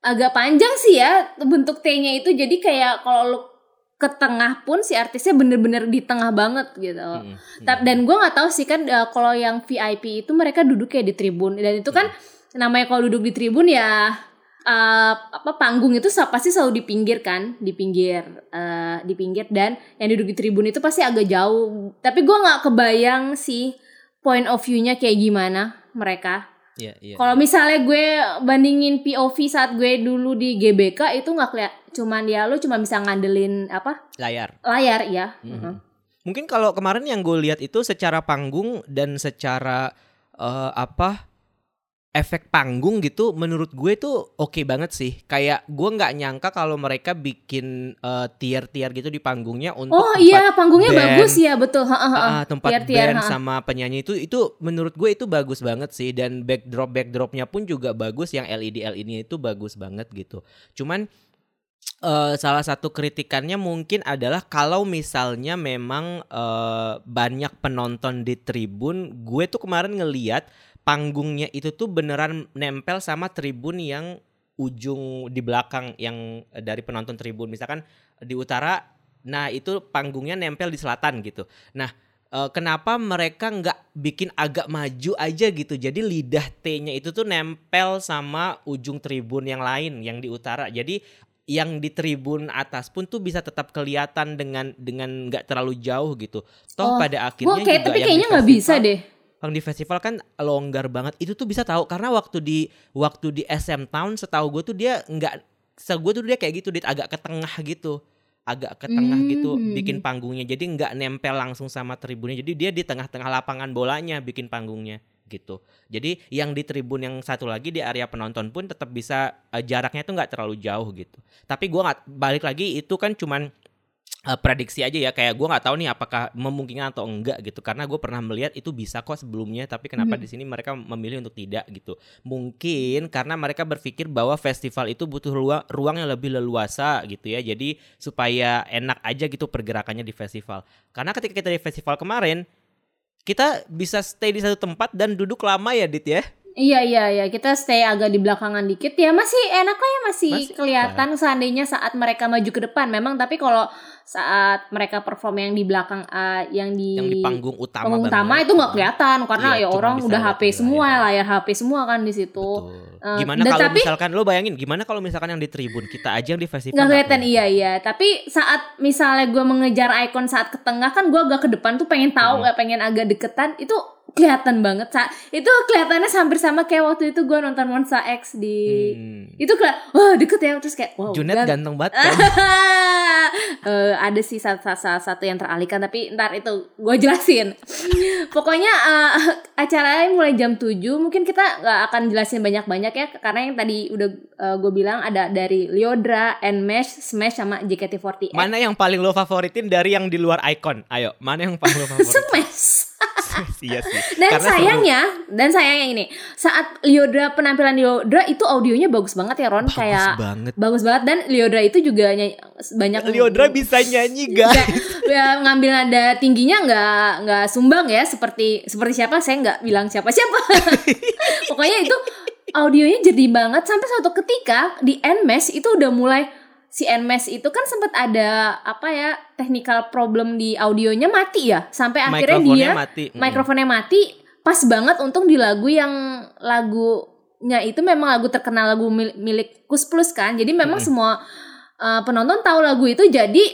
agak panjang sih ya bentuk T-nya itu jadi kayak kalau ke tengah pun si artisnya bener-bener di tengah banget gitu. Mm, Tap- Dan gue nggak tahu sih kan eh, kalau yang VIP itu mereka duduk kayak di tribun dan itu kan namanya kalau duduk di tribun ya eh, apa panggung itu pasti selalu di pinggir kan, di pinggir eh, di pinggir dan yang duduk di tribun itu pasti agak jauh. Tapi gue nggak kebayang sih point of view-nya kayak gimana mereka. Iya, iya. Kalau misalnya gue bandingin POV saat gue dulu di GBK itu nggak keliat, cuman ya lu cuma bisa ngandelin apa layar. layar ya. Mhm. Mungkin kalau kemarin yang gue lihat itu secara panggung dan secara eh, apa efek panggung gitu, menurut gue tuh oke banget sih. Kayak gue nggak nyangka kalau mereka bikin eh, tier-tier gitu di panggungnya untuk Oh iya panggungnya band. bagus ya betul. Ha, ha, ha. Ah, tempat Tier-tier, band ha. sama penyanyi itu itu menurut gue itu bagus banget sih dan backdrop backdropnya pun juga bagus yang LED LED itu bagus banget gitu. Cuman eh, salah satu kritikannya mungkin adalah kalau misalnya memang eh, banyak penonton di tribun, gue tuh kemarin ngeliat panggungnya itu tuh beneran nempel sama tribun yang ujung di belakang yang eh, dari penonton tribun. Misalkan di utara nah itu panggungnya nempel di selatan gitu. Nah eh, kenapa mereka nggak bikin agak maju aja gitu? Jadi lidah T-nya itu tuh nempel sama ujung tribun yang lain yang di utara. Jadi yang di tribun atas pun tuh bisa tetap kelihatan dengan dengan nggak terlalu jauh gitu toh Oh, pada akhirnya kayak juga tapi yang kayaknya nggak bisa deh. Yang di festival kan longgar banget. Itu tuh bisa tahu karena waktu di waktu di SM Town setahu gue tuh dia nggak setahu gue tuh dia kayak gitu dia agak ke tengah gitu. Agak ke tengah gitu Hmm. bikin panggungnya. Jadi nggak nempel langsung sama tribunnya. Jadi dia di tengah-tengah lapangan bolanya bikin panggungnya gitu. Jadi yang di tribun yang satu lagi di area penonton pun tetap bisa eh, jaraknya tuh nggak terlalu jauh gitu. Tapi gua nggak balik lagi itu kan cuman eh, prediksi aja ya kayak gua nggak tahu nih apakah memungkinkan atau enggak gitu karena gue pernah melihat itu bisa kok sebelumnya tapi kenapa Mhm. di sini mereka memilih untuk tidak gitu mungkin karena mereka berpikir bahwa festival itu butuh ruang ruang yang lebih leluasa gitu ya jadi supaya enak aja gitu pergerakannya di festival karena ketika kita di festival kemarin kita bisa stay di satu tempat dan duduk lama ya Dit ya Iya iya iya. Kita stay agak di belakangan dikit. Ya masih enak lah ya. Masih, Masih kelihatan seandainya saat mereka maju ke depan. Memang tapi kalau saat mereka perform yang di belakang eh, yang di yang di panggung utama panggung utama itu nggak kelihatan. Karena Iya, ya orang udah HP semua layar. layar HP semua kan di situ. Eh, Gimana kalau tapi- misalkan lo bayangin gimana kalau misalkan yang di tribun kita aja yang di festival nggak kelihatan iya iya. Tapi saat misalnya gue mengejar icon saat ke tengah kan gue agak ke depan tuh pengen tahu Hmm. ya pengen agak deketan. Itu kelihatan banget Sa- itu kelihatannya hampir sama kayak waktu itu gue nonton Monster X di Hmm. itu kayak wah deket ya terus kayak wow Junet gan- ganteng banget kan? *laughs* Eh, ada sih salah, salah satu yang teralihkan tapi ntar itu gue jelasin *laughs* pokoknya eh, acaranya mulai jam 7 mungkin kita nggak akan jelasin banyak-banyak ya karena yang tadi udah gue bilang ada dari Lyodra, Nmesh, Smash sama JKT48 Mana yang paling lo favoritin dari yang di luar icon? Ayo, mana yang paling lo *laughs* favoritin? Smash *laughs* iya sih. dan Karena seru. sayangnya dan sayangnya ini saat Lyodra penampilan Lyodra itu audionya bagus banget ya Ron bagus kayak banget. bagus banget dan Lyodra itu juga nyanyi, banyak Liodra bisa nyanyi guys. Nggak, ya, ngambil nada tingginya nggak nggak sumbang ya seperti seperti siapa saya nggak bilang siapa siapa *laughs* pokoknya itu audionya jadi banget sampai suatu ketika di Nmesh itu udah mulai si Nmesh itu kan sempat ada apa ya technical problem di audionya mati ya sampai akhirnya dia mati. Mikrofonnya mati pas banget untung di lagu yang lagunya itu memang lagu terkenal lagu mil- milik Kus Plus kan jadi memang Mm-mm. semua uh, penonton tahu lagu itu jadi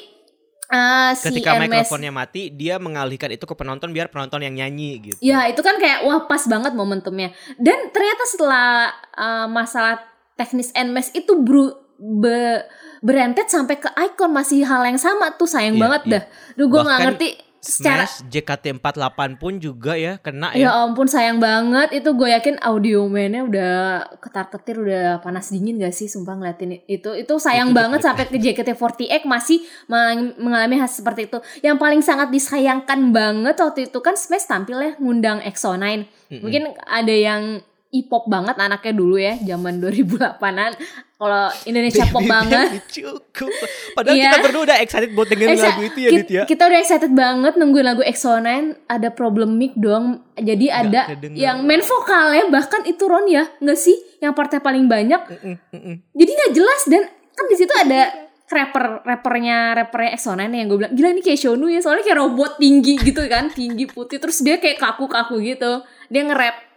uh, si Ketika mikrofonnya mati, dia mengalihkan itu ke penonton biar penonton yang nyanyi gitu. Ya itu kan kayak wah pas banget momentumnya. Dan ternyata setelah uh, masalah teknis Nmesh itu bru, be, berentet sampai ke icon masih hal yang sama tuh sayang Iya, banget iya. dah. Duh gue nggak ngerti secara Smash JKT48 pun juga ya kena Ya ya. ampun sayang banget itu gue yakin audio mainnya udah ketar ketir udah panas dingin gak sih sumpah ngeliatin itu itu sayang Itu banget sampai ke JKT48 masih mengalami, hal seperti itu yang paling sangat disayangkan banget waktu itu kan Smash tampil ya ngundang EXO-9 Mm-mm. mungkin ada yang E-pop banget anaknya dulu ya zaman 2008an kalau Indonesia pop banget Cukup. Padahal Iya. kita berdua udah excited buat dengerin Exa- lagu itu ya, ki- Dit ya. Kita udah excited banget nungguin lagu EXO-9 ada problem mic dong. Jadi ada kedengeran. yang main vokalnya bahkan itu Ron ya, nggak sih? Yang partnya paling banyak. Mm-mm, mm-mm. Jadi nggak jelas dan kan di situ ada rapper rappernya rappernya Exonan yang gue bilang gila ini kayak Shonu ya soalnya kayak robot tinggi gitu kan tinggi putih terus dia kayak kaku-kaku gitu dia nge-rap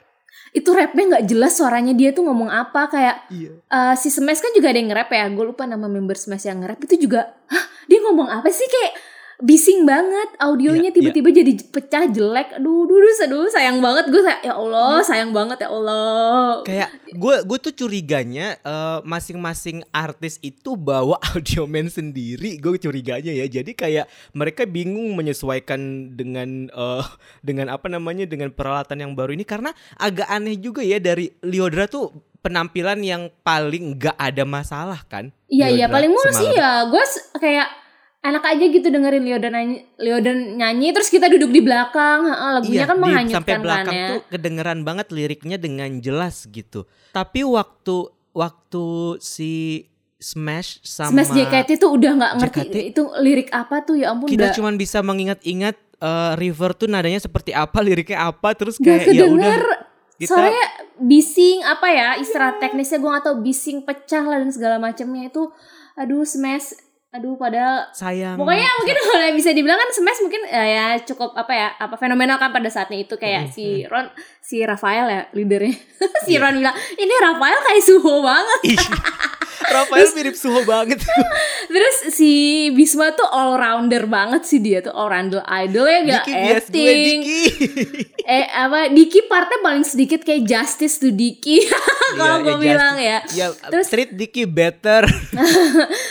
itu rapnya nggak jelas suaranya dia tuh ngomong apa kayak Iya. eh, si Smash kan juga ada yang nge-rap ya gue lupa nama member Smash yang nge-rap itu juga hah dia ngomong apa sih kayak bising banget audionya Iya, tiba-tiba jadi pecah jelek aduh aduh aduh, sayang banget gue say- ya Allah sayang banget ya Allah Kayak gue gue tuh curiganya eh, masing-masing artis itu bawa *laughs* audioman sendiri. Gue curiganya ya. Jadi kayak mereka bingung menyesuaikan dengan eh, dengan apa namanya dengan peralatan yang baru ini karena agak aneh juga ya dari Liodra tuh penampilan yang paling gak ada masalah kan? Iya iya paling mulus iya. Gue kayak enak aja gitu dengerin Liodan nyanyi, Liodan nyanyi terus kita duduk di belakang. Lagunya Iya, kan menghanyutkan sampai belakang kan ya. tuh kedengeran banget liriknya dengan jelas gitu. Tapi waktu waktu si Smash sama Smash JKT tuh udah nggak ngerti JKT. itu lirik apa tuh ya ampun kita udah cuman bisa mengingat-ingat eh, River tuh nadanya seperti apa, liriknya apa, terus kayak ya udah kita Soalnya bising apa ya istilah teknisnya gue gak tau bising pecah lah dan segala macamnya itu aduh Smash aduh padahal sayang. Pokoknya mungkin *laughs* kalau bisa dibilang kan Smash mungkin eh, ya cukup apa ya apa fenomenal kan pada saatnya itu. Kayak si Ron si Rafael ya leadernya. *laughs* Si Iya. Ron bilang ini Rafael kayak Suho banget. Ih, *laughs* Rafael mirip Suho banget. *laughs* terus si Bisma tuh all rounder banget sih dia tuh all rounder idol ya gak Diki bias gue acting Diki. *laughs* eh apa Diki partnya paling sedikit kayak Justice to Diki *laughs* kalau Iya, gue bilang ya Ya, Terus- treat Diki better.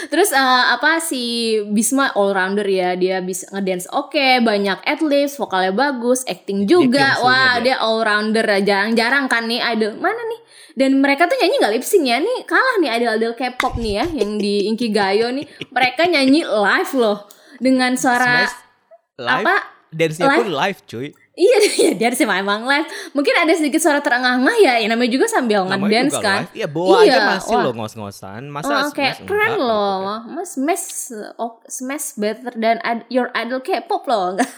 Terus eh, apa si Bisma all rounder ya dia bisa ngedance oke banyak adlibs vokalnya bagus acting juga Kyungsoonnya wah dia. dia all rounder jarang-jarang kan nih idol mana nih dan mereka tuh nyanyi nggak lip sync ya nih kalah nih idol-idol K-pop nih ya yang di Inkigayo nih mereka nyanyi live loh dengan suara Smash live. apa Dance-nya Live? pun live cuy. iya *laughs* iya dia sih memang live mungkin ada sedikit suara terengah-engah ya yang namanya juga sambil ngedance kan live. Iya, bawa aja Iya, masih wah. loh ngos-ngosan. Masa Oh, Smash kayak enggak keren gitu loh, mas smash, oh, smash better than ad- your idol K-pop loh, *laughs* *laughs* enggak?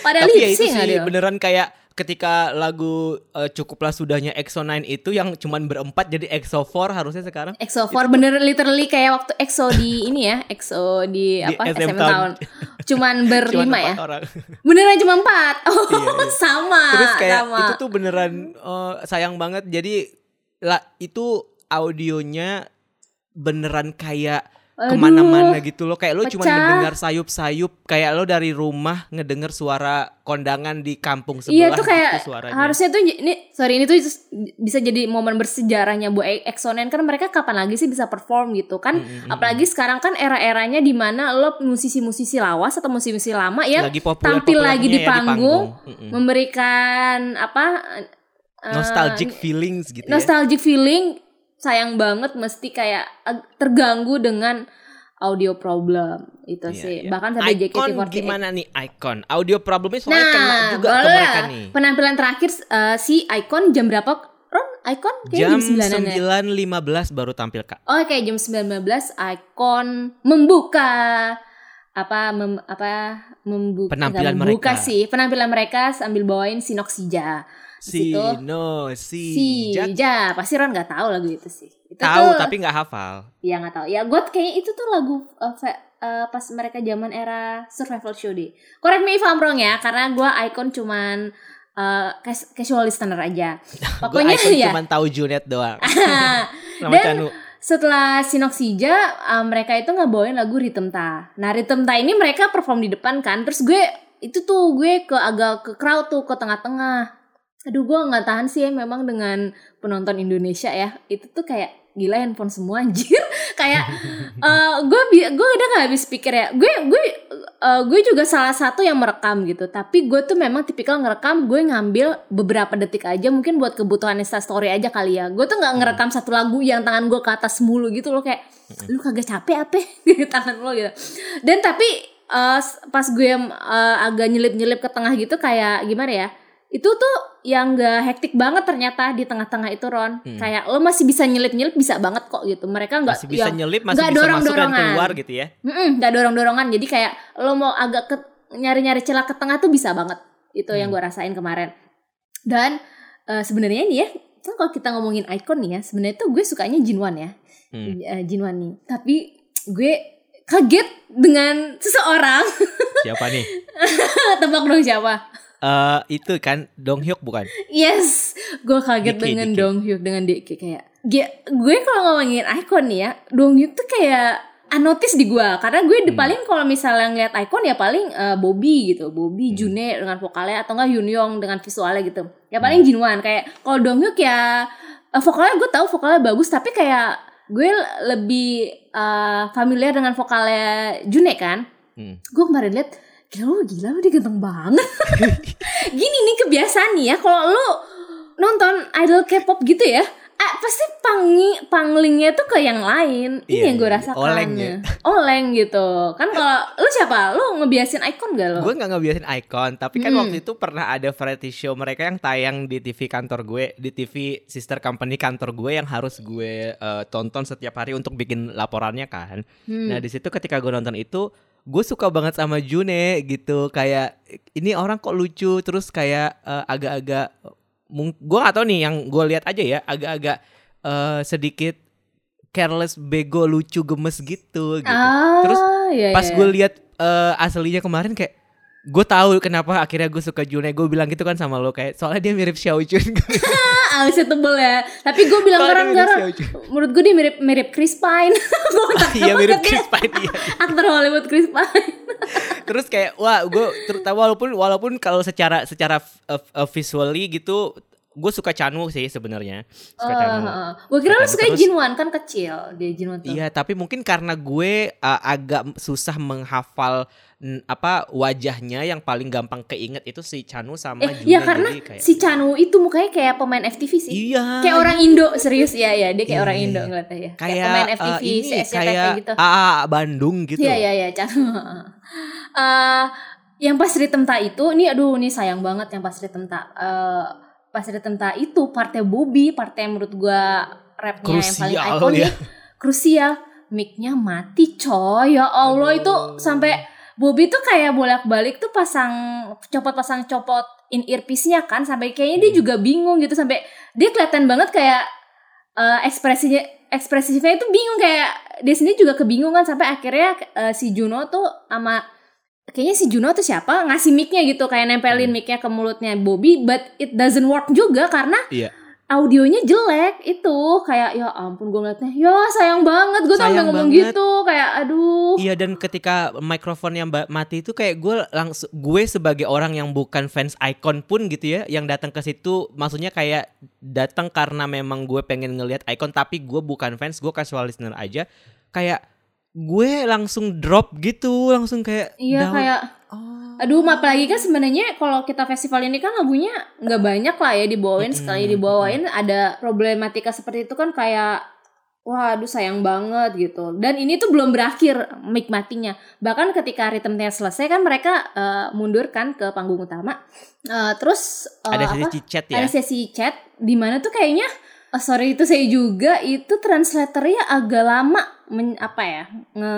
Pada Tapi ya itu sih dia. beneran kayak ketika lagu eh, cukuplah sudahnya EXO-9 itu yang cuman berempat jadi EXO-4 harusnya sekarang. EXO 4 bener literally kayak waktu EXO di ini ya, EXO di, Di apa SM SM Town. tahun. *laughs* Cuman berlima Cuman ya. orang. Beneran cuma empat. *laughs* Oh, Iya, iya. sama. Terus kayak sama. itu tuh beneran eh, sayang banget. Jadi lah itu audionya beneran kayak. Ke mana-mana gitu loh. Kayak lo cuma mendengar sayup-sayup. Kayak lo dari rumah ngedenger suara kondangan di kampung sebelah. Iya tuh kayak gitu suaranya. harusnya tuh ini sorry ini tuh bisa jadi momen bersejarahnya buat EXO-9 kan mereka kapan lagi sih bisa perform gitu kan Mm-mm. apalagi sekarang kan era-eranya di mana lo musisi-musisi lawas atau musisi-musisi lama ya lagi populer tampil lagi di populernya ya panggung, Mm-mm. memberikan apa eh, Nostalgic feelings gitu ya. nostalgic feeling sayang banget mesti kayak terganggu dengan audio problem itu Iya, sih iya. bahkan sampai Icon JKT48 gimana nih Icon? Audio problemnya soalnya kena Nah, juga ke mereka nih. Penampilan terakhir eh, si Icon jam berapa? Ron, Icon kayaknya Jam jam 9 ya. 9.15 baru tampil kak. Oh, kayak jam 19 Icon membuka apa mem, apa membuka Penampilan membuka mereka. sih penampilan mereka sambil bawain Sinoxija. Si situ, no si, Si Ja, pasti Ron nggak tahu lagu itu sih. Itu tahu tuh, tapi nggak hafal. ya nggak tahu. Ya gue kayaknya itu tuh lagu fe- eh, pas mereka zaman era survival show deh. Correct me if I'm wrong ya, karena gue Icon cuman cas- casual listener aja. *laughs* Pokoknya Icon ya. cuma tahu Junet doang. *laughs* Nama Dan Canu. setelah Sinoxija uh, mereka itu ngebawain lagu Rhythm Ta. Nah Rhythm Ta ini mereka perform di depan kan. Terus gue itu tuh gue ke agak ke crowd tuh ke tengah-tengah. Aduh gue nggak tahan sih ya memang dengan penonton Indonesia ya. Itu tuh kayak gila handphone semua anjir. *laughs* kayak uh, gue bi- gue udah nggak habis pikir ya. Gue gue uh, gue juga salah satu yang merekam gitu. Tapi gue tuh memang tipikal ngerekam gue ngambil beberapa detik aja mungkin buat kebutuhan Insta story aja kali ya. Gue tuh nggak ngerekam satu lagu yang tangan gue ke atas mulu gitu loh kayak lu kagak capek apa *laughs* di tangan lo gitu. Dan tapi uh, pas gue uh, agak nyelip-nyelip ke tengah gitu kayak gimana ya? Itu tuh yang gak hektik banget ternyata di tengah-tengah itu Ron. Hmm. Kayak lo masih bisa nyelip-nyelip bisa banget kok gitu. Mereka nggak Masih bisa yang- nyelip, masih nggak bisa masuk dan dorong-dorongan. keluar gitu ya. Nggak dorong-dorongan jadi kayak lo mau agak ke nyari-nyari celah ke tengah tuh bisa banget itu yang Hmm. gue rasain kemarin dan eh, sebenarnya nih ya kan kalau kita ngomongin icon nih ya sebenarnya tuh gue sukanya Jinwan ya Hmm. Eh, Jinwan nih tapi gue kaget dengan seseorang. Siapa nih? *laughs* Tebak dong siapa? Eh itu kan Dong Hyuk bukan? Yes, gue kaget Diki, dengan Diki. Dong Hyuk dengan Diki kayak. Gue kalau ngomongin icon nih ya, Dong Hyuk tuh kayak unnoticed di gue karena gue di Hmm. paling kalau misalnya ngeliat icon ya paling eh, Bobby gitu, Bobby Hmm. June dengan vokalnya atau enggak Yunyong dengan visualnya gitu. Ya Hmm. paling Jinwan kayak kalau Dong Hyuk ya eh, vokalnya gue tahu vokalnya bagus tapi kayak gue lebih eh, familiar dengan vokalnya June kan. Hmm. Gue kemarin liat Gila lu gila lu dia ganteng banget *laughs* Gini nih kebiasaan nih ya Kalau lu nonton idol K-pop gitu ya ah, Pasti pangi, panglingnya tuh ke yang lain Ini Iya, yang gue iya. rasakan Oleng ya. Oleng gitu Kan kalau lu siapa? Lu ngebiasin icon gak lo? Gue nggak ngebiasin icon, tapi kan Hmm. waktu itu pernah ada variety show mereka yang tayang di TV kantor gue, di TV sister company kantor gue yang harus gue eh, tonton setiap hari untuk bikin laporannya kan. Hmm. Nah di situ ketika gue nonton itu, gue suka banget sama June gitu, kayak ini orang kok lucu, terus kayak eh, agak-agak, gue gak tahu nih yang gue lihat aja ya, agak-agak eh, sedikit careless, bego, lucu, gemes gitu. gitu. Ah, Terus iya, pas iya. gue lihat eh, aslinya kemarin kayak gue tahu kenapa akhirnya gue suka June. Gue bilang gitu kan sama lo kayak soalnya dia mirip Xiao Jun. *laughs* Ah, alisnya tebel ya. Tapi gue bilang orang mirip gara Xiao Jun. Menurut gue dia mirip mirip Chris Pine. *laughs* Gua *laughs* nggak iya mirip Chris Pine iya. Aktor Hollywood Chris Pine. Terus kayak wah gue terutama walaupun walaupun kalau secara secara uh, uh, visually gitu gue suka Chanwoo sih sebenarnya suka Chanwoo Gue kira lu suka Jinwan kan kecil Dia Jinwan tuh Iya, tapi mungkin karena gue uh, agak susah menghafal mm, apa wajahnya yang paling gampang keinget itu si Chanu sama Eh, June ya karena kayak si Chanu itu mukanya kayak pemain FTV sih. iya Kayak orang Indo, serius ya ya, dia kayak Iya, orang iya, Indo iya. tahu ya. Kayak, kayak pemain uh, FTV, ini si SCTV kayak gitu. AA Bandung gitu Iya iya iya, Chanu. *laughs* Eh yang pas Ritemta itu, ini aduh ini sayang banget yang pas Ritemta. Eh pas Ritemta itu partai Bobby, partai yang menurut gua rapnya yang paling ikonik, ya. krusial. Mic-nya mati coy, ya Allah Aduh. itu sampai Bobby tuh kayak bolak-balik tuh pasang copot pasang copot in earpiece-nya kan sampai kayaknya dia Hmm. juga bingung gitu sampai dia kelihatan banget kayak eh, ekspresinya ekspresifnya itu bingung kayak dia sendiri juga kebingungan sampai akhirnya eh, si Juno tuh sama kayaknya si Juno tuh siapa ngasih mic-nya gitu kayak nempelin Hmm. mic-nya ke mulutnya Bobby but it doesn't work juga karena Iya. audionya jelek itu kayak ya ampun gue ngeliatnya ya sayang banget gue sampai Sayang ngomong banget. gitu kayak aduh Iya dan ketika mikrofonnya mati itu kayak gue langsung gue sebagai orang yang bukan fans icon pun gitu ya yang datang ke situ maksudnya kayak datang karena memang gue pengen ngelihat icon tapi gue bukan fans gue casual listener aja kayak gue langsung drop gitu langsung kayak iya down. kayak Oh. Aduh, apalagi kan sebenarnya kalau kita festival ini kan lagunya nggak banyak lah ya dibawain. Mm-mm, Sekali dibawain ada problematika seperti itu kan kayak wah aduh sayang banget gitu. Dan ini tuh belum berakhir mic matinya. Bahkan ketika ritmenya selesai kan mereka eh, mundur kan ke panggung utama. Eh, terus eh, ada apa? sesi chat ya ada sesi chat di mana tuh kayaknya eh, sorry itu saya juga itu translatornya agak lama men, apa ya nge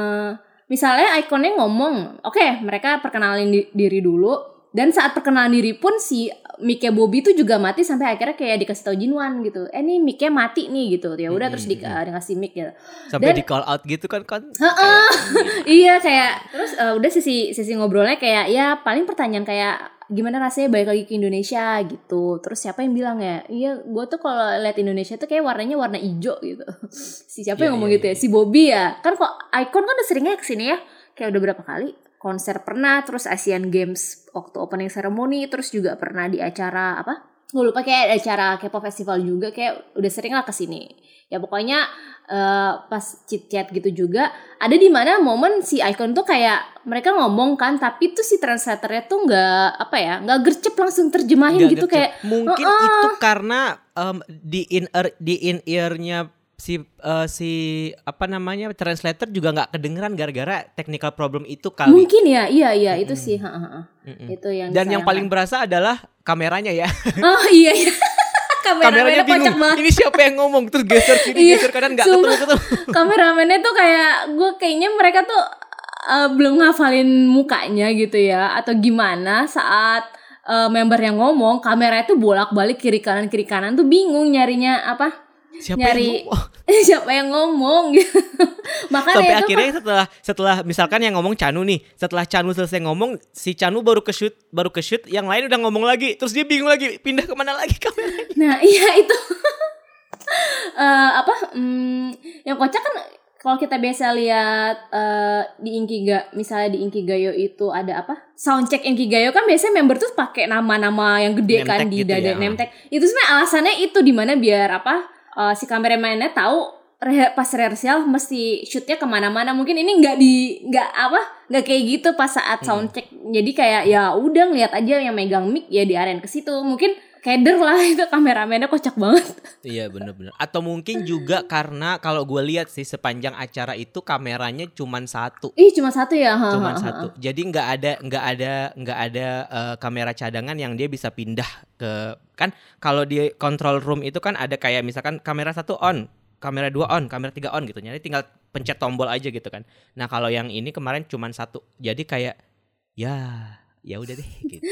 misalnya ikonnya ngomong oke mereka perkenalin di- diri dulu dan saat perkenalan diri pun si mic-nya Bobby tuh juga mati sampai akhirnya kayak dikasih tau Jinwan gitu. Eh nih mic-nya mati nih gitu. Ya udah terus di, Mm-mm. dikasih mic gitu. Sampai dan- di call out gitu kan kan? Heeh. *laughs* iya. Kayak terus eh, udah sisi sisi ngobrolnya kayak ya paling pertanyaan kayak gimana rasanya balik lagi ke Indonesia gitu. Terus siapa yang bilang ya iya gue tuh kalau lihat Indonesia tuh kayak warnanya warna hijau gitu. *laughs* Si siapa Iya, yang ngomong iya, gitu ya? si Bobby ya? Kan kok Icon kan udah seringnya ke sini ya. Kayak udah berapa kali konser pernah terus Asian Games waktu opening ceremony terus juga pernah di acara apa? Gue lupa kayak acara K-pop festival juga kayak udah sering lah ke sini ya pokoknya eh, pas chit chat gitu juga ada di mana momen si Icon tuh kayak mereka ngomong kan tapi tuh si translatornya tuh nggak apa ya nggak gercep langsung terjemahin Nggak gitu gercep. kayak mungkin "Uh-uh." itu karena em, di in ear di in earnya si eh, si apa namanya translator juga nggak kedengeran gara-gara technical problem itu kali mungkin ya iya iya itu Mm-mm. sih ha, ha, ha. Mm-mm. itu yang dan yang paling berasa adalah kameranya ya oh iya iya *laughs* kameramennya kocak banget ini siapa yang ngomong? Terus geser kiri Iya, geser kanan nggak sumpah. ketemu. Ketemu *laughs* kameramennya tuh kayak gue kayaknya mereka tuh uh, belum ngafalin mukanya gitu ya atau gimana saat uh, member yang ngomong kamera itu bolak balik kiri kanan kiri kanan tuh bingung nyarinya apa siapa nyari yang ngomong? *laughs* siapa yang ngomong gitu. *laughs* Makanya sampai itu akhirnya setelah setelah misalkan yang ngomong Canu nih setelah Canu selesai ngomong si Canu baru ke shoot baru ke shoot yang lain udah ngomong lagi terus dia bingung lagi pindah ke mana lagi kameranya *laughs* Nah iya itu Eh, apa? hmm, yang kocak kan kalau kita biasa lihat eh, di Inkiga, misalnya di Inkigayo itu ada apa? Soundcheck Inkigayo kan biasanya member tuh pakai nama-nama yang gede kan Name tag di gitu dada ya. name tag. Itu sebenarnya alasannya itu di mana biar apa? Eh, si kameramannya tahu re- pas rehearsal mesti shootnya ke mana-mana. Mungkin ini nggak di nggak apa nggak kayak gitu pas saat Hmm. soundcheck. Jadi kayak ya udah ngeliat aja yang megang mic ya diarahin ke situ. Mungkin keder lah *laughs* itu kameramennya kocak banget. Iya bener-bener. Atau mungkin juga karena kalau gue lihat sih sepanjang acara itu kameranya cuman satu. Ih cuma satu ya? Ha. satu. Jadi nggak ada nggak ada nggak ada eh, kamera cadangan yang dia bisa pindah ke kan kalau di control room itu kan ada kayak misalkan kamera satu on kamera dua on kamera tiga on gitu. Jadi tinggal pencet tombol aja gitu kan. Nah kalau yang ini kemarin cuman satu. Jadi kayak ya ya udah deh *laughs* gitu.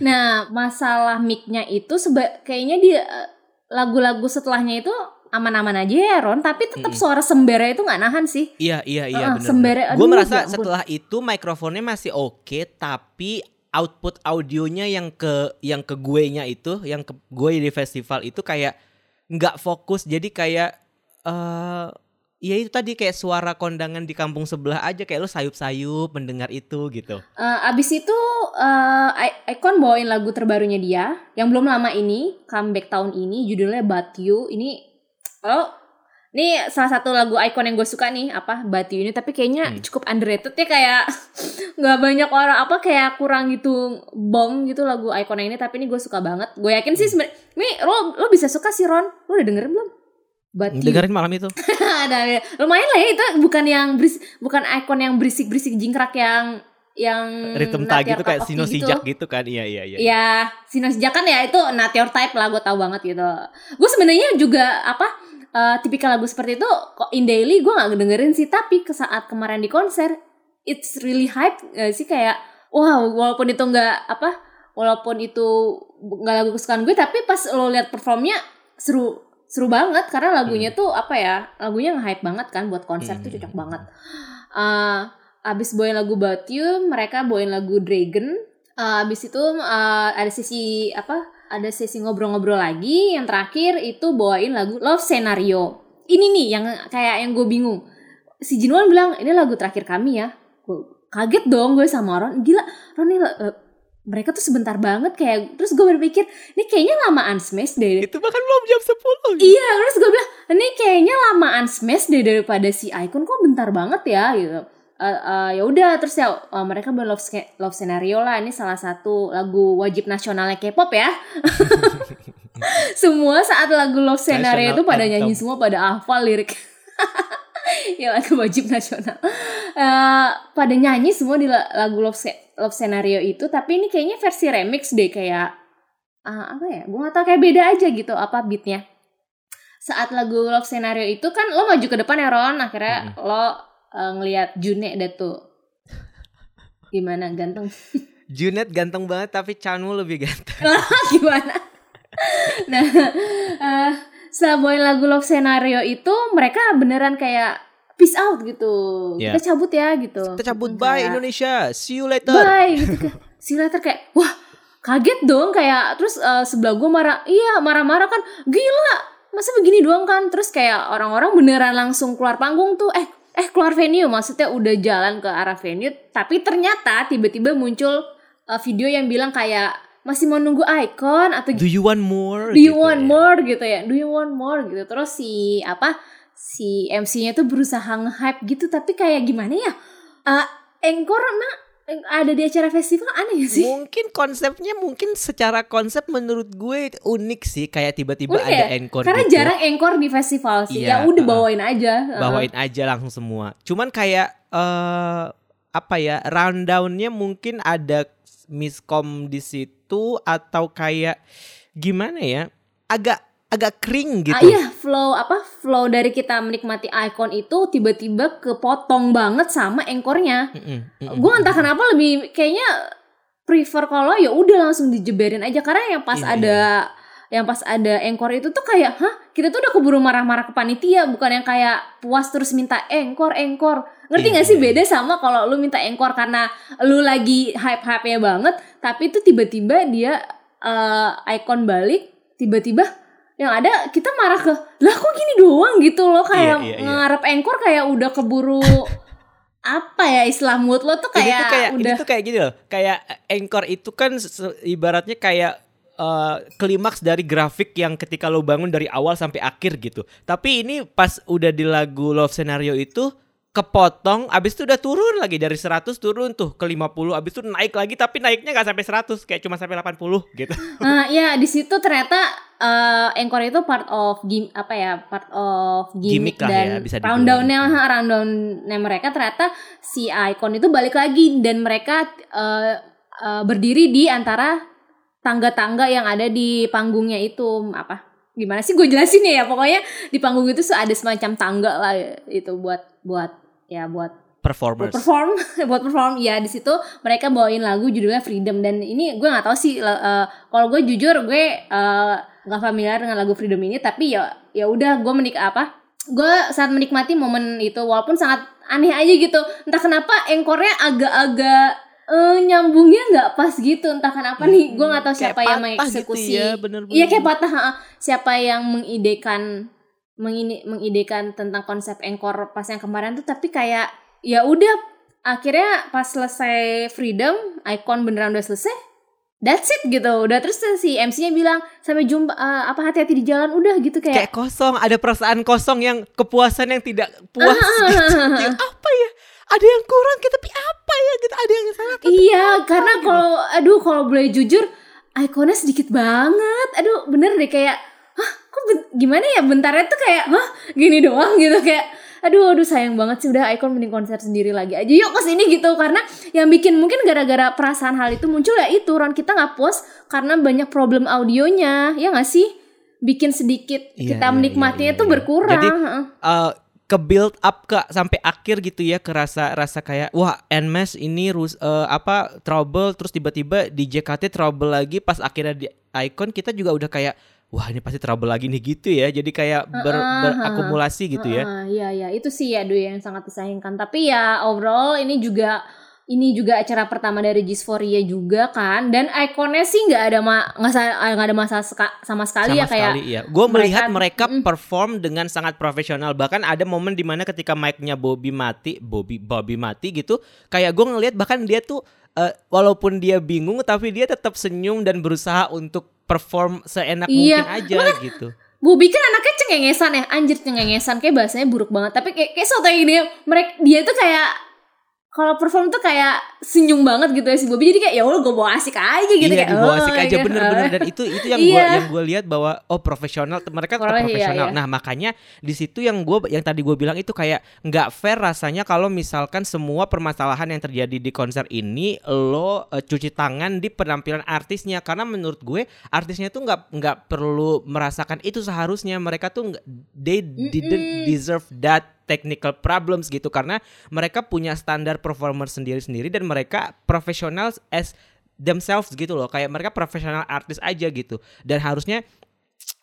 Nah masalah mic-nya itu seba kayaknya di eh, lagu-lagu setelahnya itu aman-aman aja ya Ron. Tapi tetap Mm-mm. suara sembernya itu nggak nahan sih. iya iya iya bener, sembere- gue merasa ya setelah itu mikrofonnya masih oke tapi output audionya yang ke yang ke gue nya itu yang ke gue di festival itu kayak nggak fokus jadi kayak eh ya itu tadi kayak suara kondangan di kampung sebelah aja kayak lo sayup-sayup mendengar itu gitu Eh, abis itu eh, I- Icon bawain lagu terbarunya dia yang belum lama ini comeback tahun ini judulnya But You. Ini oh ini salah satu lagu Icon yang gue suka nih apa But You ini tapi kayaknya Hmm. cukup underrated ya kayak *laughs* nggak banyak orang apa kayak kurang gitu bom gitu lagu Icon ini tapi ini gue suka banget. Gue yakin sih sebenarnya ini lo lo bisa suka sih Ron. Lo udah dengerin belum? But You. dengerin malam itu. *laughs* Ada lumayan lah ya itu bukan yang beris bukan ikon yang berisik berisik jingkrak yang yang ritme not gitu kayak sino tea sijak gitu kan? Iya iya iya Ya, Sino Sejak kan ya itu not your type lah, gue tahu banget gitu. Gue sebenarnya juga apa eh, tipikal lagu seperti itu kok in daily gue nggak dengerin sih, tapi ke saat kemarin di konser it's really hype nggak sih kayak wow walaupun itu nggak apa walaupun itu nggak lagu kesukaan gue tapi pas lo lihat performnya seru seru banget karena lagunya tuh apa ya lagunya nge-hype banget kan buat konser tuh Hmm. cocok banget. Eh, abis bawain lagu You, mereka bawain lagu Dragon. Eh, abis itu eh, ada sesi apa? Ada sesi ngobrol-ngobrol lagi. Yang terakhir itu bawain lagu Love Scenario. Ini nih yang kayak yang gue bingung. Si Jinwon bilang ini lagu terakhir kami ya. Gue kaget dong gue sama Ron. Gila, Ron ini mereka tuh sebentar banget kayak. Terus gue berpikir ini kayaknya lamaan smash deh. itu bahkan belum jam 10 Iya, terus gue bilang, ini kayaknya lamaan smash deh daripada si Icon kok bentar banget ya gitu. Eh, eh, ya udah terus ya eh, mereka buat love, love scenario lah ini salah satu lagu wajib nasionalnya K-pop ya. *laughs* semua saat lagu love scenario itu pada nyanyi semua pada hafal lirik. *laughs* ya lagu wajib nasional. Eh, pada nyanyi semua di la- lagu love, love scenario itu tapi ini kayaknya versi remix deh kayak ah, apa ya? Gue gak tau kayak beda aja gitu apa beatnya. Saat lagu Love Scenario itu kan lo maju ke depan ya Ron akhirnya lo eh, ngelihat June deh tuh. Gimana ganteng? Junet ganteng banget tapi Chanu lebih ganteng. *laughs* Gimana? Nah eh, setelah bawain lagu Love Scenario itu mereka beneran kayak peace out gitu. Iya. kita cabut ya gitu. Kita cabut. Kayak, bye Indonesia. See you later. Bye gitu kayak see you later kayak wah kaget dong kayak terus eh, sebelah gue marah iya marah-marah kan gila masa begini doang kan? Terus kayak orang-orang beneran langsung keluar panggung tuh eh eh keluar venue maksudnya udah jalan ke arah venue tapi ternyata tiba-tiba muncul eh, video yang bilang kayak masih mau nunggu icon? atau do you want more? Do you Gitu want ya. more? gitu ya. Do you want more? gitu. Terus si apa si MC-nya tuh berusaha nge-hype gitu tapi kayak gimana ya Eh encore emang ada di acara festival aneh gak sih Mungkin konsepnya mungkin secara konsep menurut gue unik sih kayak tiba-tiba Unik ada ya? encore karena gitu. jarang encore di festival sih Iya, ya udah uh-uh. bawain aja Uh-uh. bawain aja langsung semua. Cuman kayak eh apa ya rundownnya mungkin ada miskom di situ atau kayak gimana ya agak agak kering gitu. Ah, iya flow apa flow dari kita menikmati icon itu tiba-tiba kepotong banget sama engkornya. Mm-mm, mm-mm. gue entah kenapa lebih kayaknya prefer kalau ya udah langsung dijeberin aja. Karena yang pas Iya, ada yang pas ada engkor itu tuh kayak hah? Kita tuh udah keburu marah-marah ke panitia bukan yang kayak puas terus minta engkor engkor. Ngerti Iya, nggak sih iya, beda sama kalau lu minta engkor karena lu lagi hype hype nya banget tapi itu tiba-tiba dia eh, icon balik tiba-tiba yang ada kita marah ke lah kok gini doang gitu loh kayak Iya, iya, iya. ngarep engkor kayak udah keburu *laughs* apa ya istilah mood lo tuh ini kayak, tuh kayak udah ini tuh kayak gini loh kayak anchor itu kan ibaratnya kayak eh, klimaks dari grafik yang ketika lo bangun dari awal sampai akhir gitu tapi ini pas udah di lagu love scenario itu kepotong abis itu udah turun lagi. Dari 100 turun tuh ke 50 abis itu naik lagi tapi naiknya nggak sampai 100 kayak cuma sampai 80 gitu. *laughs* Nah, ya di situ ternyata eh encore itu part of game apa ya part of gimmick, Gimmick lah ya, dan bisa dibilang. rundownnya *laughs* rundownnya mereka. Ternyata si icon itu balik lagi dan mereka eh, eh, berdiri di antara tangga-tangga yang ada di panggungnya itu. Apa? Gimana sih? Gue jelasin ya pokoknya di panggung itu ada semacam tangga lah ya, itu buat buat ya buat buat performers perform *laughs* buat perform. Ya di situ mereka bawain lagu judulnya Freedom. Dan ini gue nggak tahu sih eh, kalau gue jujur gue eh, nggak familiar dengan lagu Freedom ini. Tapi ya ya udah gue menik apa gue saat menikmati momen itu walaupun sangat aneh aja gitu. Entah kenapa engkornya agak-agak eh, nyambungnya nggak pas gitu. Entah kenapa nih gue nggak tahu Kayak siapa yang patah mengeksekusi gitu ya, iya kayak patah siapa yang mengidekan mengini mengidekan tentang konsep engkor pas yang kemarin tuh tapi kayak ya udah akhirnya pas selesai freedom icon beneran udah selesai that's it gitu. Udah terus si MC-nya bilang sampai jumpa eh, apa hati-hati di jalan udah gitu kayak kayak kosong ada perasaan kosong yang kepuasan yang tidak puas gitu. Ya, apa ya? Ada yang kurang gitu tapi apa ya? Gitu ada yang salah tapi iya karena gitu. kalau aduh kalau boleh jujur ikonnya sedikit banget. Aduh bener deh kayak gimana ya bentarnya tuh kayak hah gini doang gitu kayak aduh aduh sayang banget sih udah Icon mending konser sendiri lagi aja yuk ke sini gitu. Karena yang bikin mungkin gara-gara perasaan hal itu muncul ya itu Ron kita nggak puas karena banyak problem audionya ya nggak sih? Bikin sedikit Iya, kita iya, menikmatinya iya, tuh iya. berkurang Jadi, uh, ke build up ke sampai akhir gitu ya ke rasa rasa kayak wah Nmes ini rus uh, apa trouble terus tiba-tiba di JKT trouble lagi pas akhirnya di Icon kita juga udah kayak wah ini pasti trouble lagi nih gitu ya jadi kayak ber, Heeh, berakumulasi gitu ya Heeh, Iya iya itu sih ya Dwi yang sangat disayangkan. Tapi ya overall ini juga ini juga acara pertama dari Gisforia juga kan dan ikonnya sih nggak ada ma nggak ada seka- sama sekali sama ya kayak sekali ya. Gue melihat mereka Mm. perform dengan sangat profesional. Bahkan ada momen di mana ketika mic-nya Bobby mati, Bobby Bobby mati gitu, kayak gue ngelihat bahkan dia tuh eh, walaupun dia bingung tapi dia tetap senyum dan berusaha untuk perform seenak Iya, mungkin aja gitu. Bobby kan anaknya cengengesan ya. Anjir cengengesan. Kayak bahasanya buruk banget. Tapi kayak kayak soto ini mereka dia tuh kayak kalau perform tuh kayak senyum banget gitu ya si Bobby jadi kayak ya udah gue bawa asik aja gitu iya kayak dibawa "Oh," asik aja gitu. bener-bener dan *laughs* itu itu yang gue Iya. yang gue lihat bahwa oh profesional mereka tetap Iya, profesional. iya. Nah makanya di situ yang gue yang tadi gue bilang itu kayak nggak fair rasanya kalau misalkan semua permasalahan yang terjadi di konser ini lo eh, cuci tangan di penampilan artisnya karena menurut gue artisnya tuh nggak nggak perlu merasakan itu seharusnya mereka tuh they didn't deserve that technical problems gitu. Karena mereka punya standar performer sendiri-sendiri dan mereka profesional as themselves gitu loh. Kayak mereka profesional artis aja gitu. Dan harusnya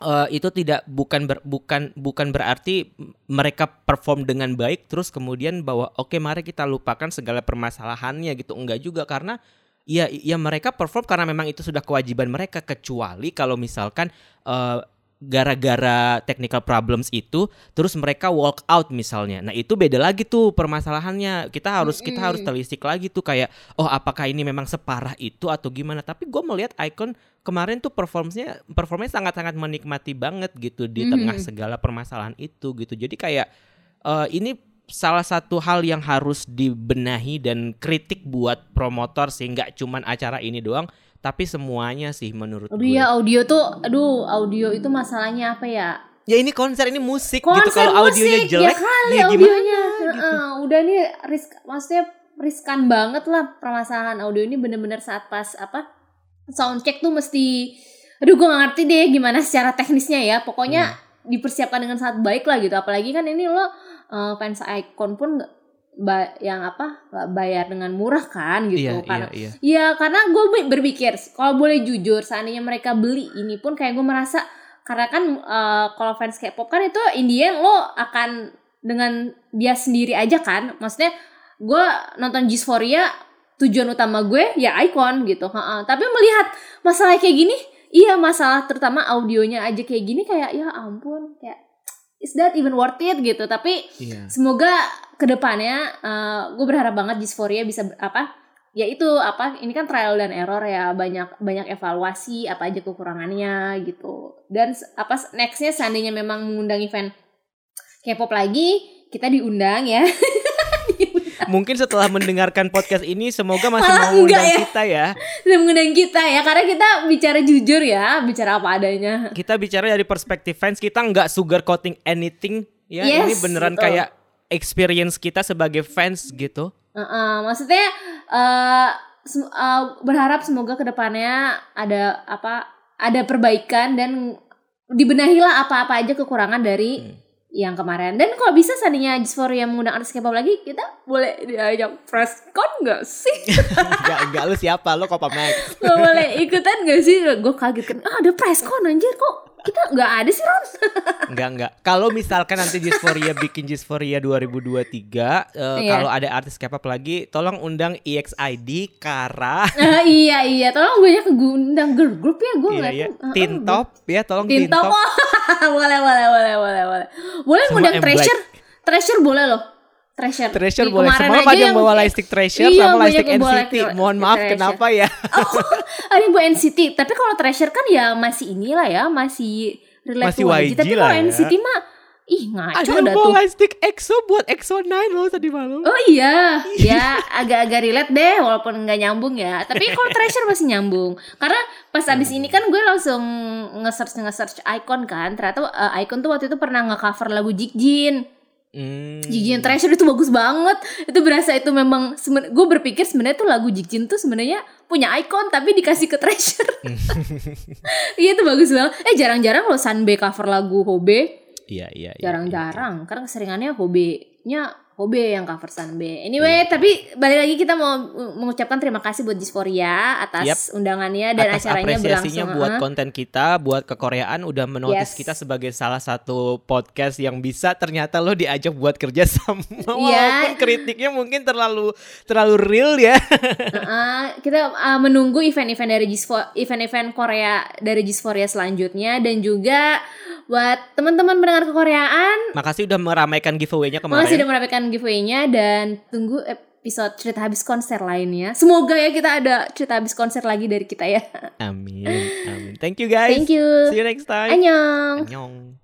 eh, itu tidak bukan ber- bukan bukan berarti mereka perform dengan baik terus kemudian bahwa oke mari kita lupakan segala permasalahannya gitu. Enggak juga karena ya ya mereka perform karena memang itu sudah kewajiban mereka. Kecuali kalau misalkan eh, gara-gara technical problems itu terus mereka walk out misalnya. Nah, itu beda lagi tuh permasalahannya. Kita harus kita harus telisik lagi tuh kayak oh apakah ini memang separah itu atau gimana. Tapi gue melihat Icon kemarin tuh performnya performnya sangat-sangat menikmati banget gitu di tengah segala permasalahan itu gitu. Jadi kayak eh, ini salah satu hal yang harus dibenahi dan kritik buat promotor sehingga cuman acara ini doang tapi semuanya sih menurut Aduh gue. ya audio tuh aduh audio itu masalahnya apa ya Ya ini konser ini musik konser gitu kalau audionya musik, jelek ya kali ya audionya gimana gitu. Heeh, udah nih risk maksudnya riskan banget lah permasalahan audio ini bener-bener saat pas apa soundcheck tuh mesti aduh gue gak ngerti deh gimana secara teknisnya ya pokoknya Hmm. dipersiapkan dengan sangat baik lah gitu apalagi kan ini lo uh, fans icon pun ba- yang apa bayar dengan murah kan gitu Iya, karena iya, iya. Iya karena gue berpikir kalau boleh jujur seandainya mereka beli ini pun kayak gue merasa karena kan eh, kalau fans K-pop kan itu Indian lo akan dengan dia sendiri aja kan maksudnya gue nonton Dysphoria tujuan utama gue ya icon gitu Ha-ha. tapi melihat masalah kayak gini iya masalah terutama audionya aja kayak gini kayak ya ampun kayak is that even worth it gitu. Tapi Iya. semoga ke depannya gue berharap banget Dysphoria bisa apa ya itu apa ini kan trial dan error ya banyak banyak evaluasi apa aja kekurangannya gitu. Dan apa nextnya seandainya memang mengundang event K-pop lagi kita diundang ya *laughs* Mungkin setelah mendengarkan podcast ini semoga masih Malah mau undang ya. kita ya. dan mengundang kita ya karena kita bicara jujur ya bicara apa adanya Kita bicara dari perspektif fans, kita nggak sugar coating anything ya. Yes, ini beneran betul. kayak experience kita sebagai fans gitu. Heeh, maksudnya eh sem- eh, berharap semoga ke depannya ada apa ada perbaikan dan dibenahilah apa-apa aja kekurangan dari Hmm. Yang kemarin dan kalau bisa seandainya Dysphoria mengundang artis K-pop lagi kita boleh diajak press con nggak sih *laughs* Enggak, enggak lu siapa? Lu Copa *laughs* Max. nggak boleh ikutan nggak sih gue kaget kan ah ada press con anjir kok kita nggak ada sih Ron *laughs* Enggak, enggak. Kalau misalkan nanti Dysphoria bikin Dysphoria 2023, eh, Iya. kalau ada artis K-pop lagi, tolong undang EXID, Kara, Ah, iya iya tolong banyak undang girl group ya gue iya, iya. ah, ah, Tintop ya, tolong Tintop. Tintop. *laughs* boleh, boleh, boleh, boleh, boleh. Boleh Sama ngundang. Treasure. Treasure boleh loh. Treasure. Treasure Di boleh. Semalam ada yang bawa lightstick Treasure Iya, sama lightstick NCT. lightstick Mohon maaf Treasure. kenapa ya? Oh, *laughs* ada yang bawa NCT. Tapi kalau Treasure kan ya masih inilah ya, masih relate Masih YG. YG Tapi kalau ya. NCT mah ih ngaco Ada dah tuh. lightstick EXO buat EXO 9 loh tadi malam. Oh iya, ya agak-agak relate deh walaupun nggak nyambung ya. Tapi kalau Treasure masih nyambung. Karena pas abis ini kan gue langsung nge-search nge-search Icon kan. Ternyata eh, Icon tuh waktu itu pernah nge-cover lagu Jigjin. Hmm. Jigjin Treasure itu bagus banget. Itu berasa itu memang gue berpikir sebenarnya tuh lagu Jigjin tuh sebenarnya punya Icon tapi dikasih ke Treasure. *laughs* Iya itu bagus banget. Eh jarang-jarang loh Sanbe cover lagu Hobe. Iya, iya, iya. Jarang-jarang karena keseringannya Hobe-nya Hobe yang cover Sanbe. Anyway, tapi balik lagi kita mau mengucapkan terima kasih buat Dysphoria atas undangannya dan Atas acaranya apresiasinya berlangsung. buat Heeh. konten kita, buat kekoreaan udah menotis Yes. kita sebagai salah satu podcast yang bisa ternyata lo diajak buat kerja *laughs* sama. Iya. Walaupun kritiknya mungkin terlalu terlalu real ya. *laughs* Heeh, kita uh, menunggu event-event dari event-event Korea dari Dysphoria selanjutnya dan juga buat teman-teman pendengar kekoreaan Makasih udah meramaikan giveaway-nya kemarin. masih udah mendapatkan giveaway-nya dan tunggu episode cerita habis konser lainnya. Semoga ya kita ada cerita habis konser lagi dari kita ya. Amin. Amin. Thank you guys. Thank you. See you next time. Annyeong. Annyeong.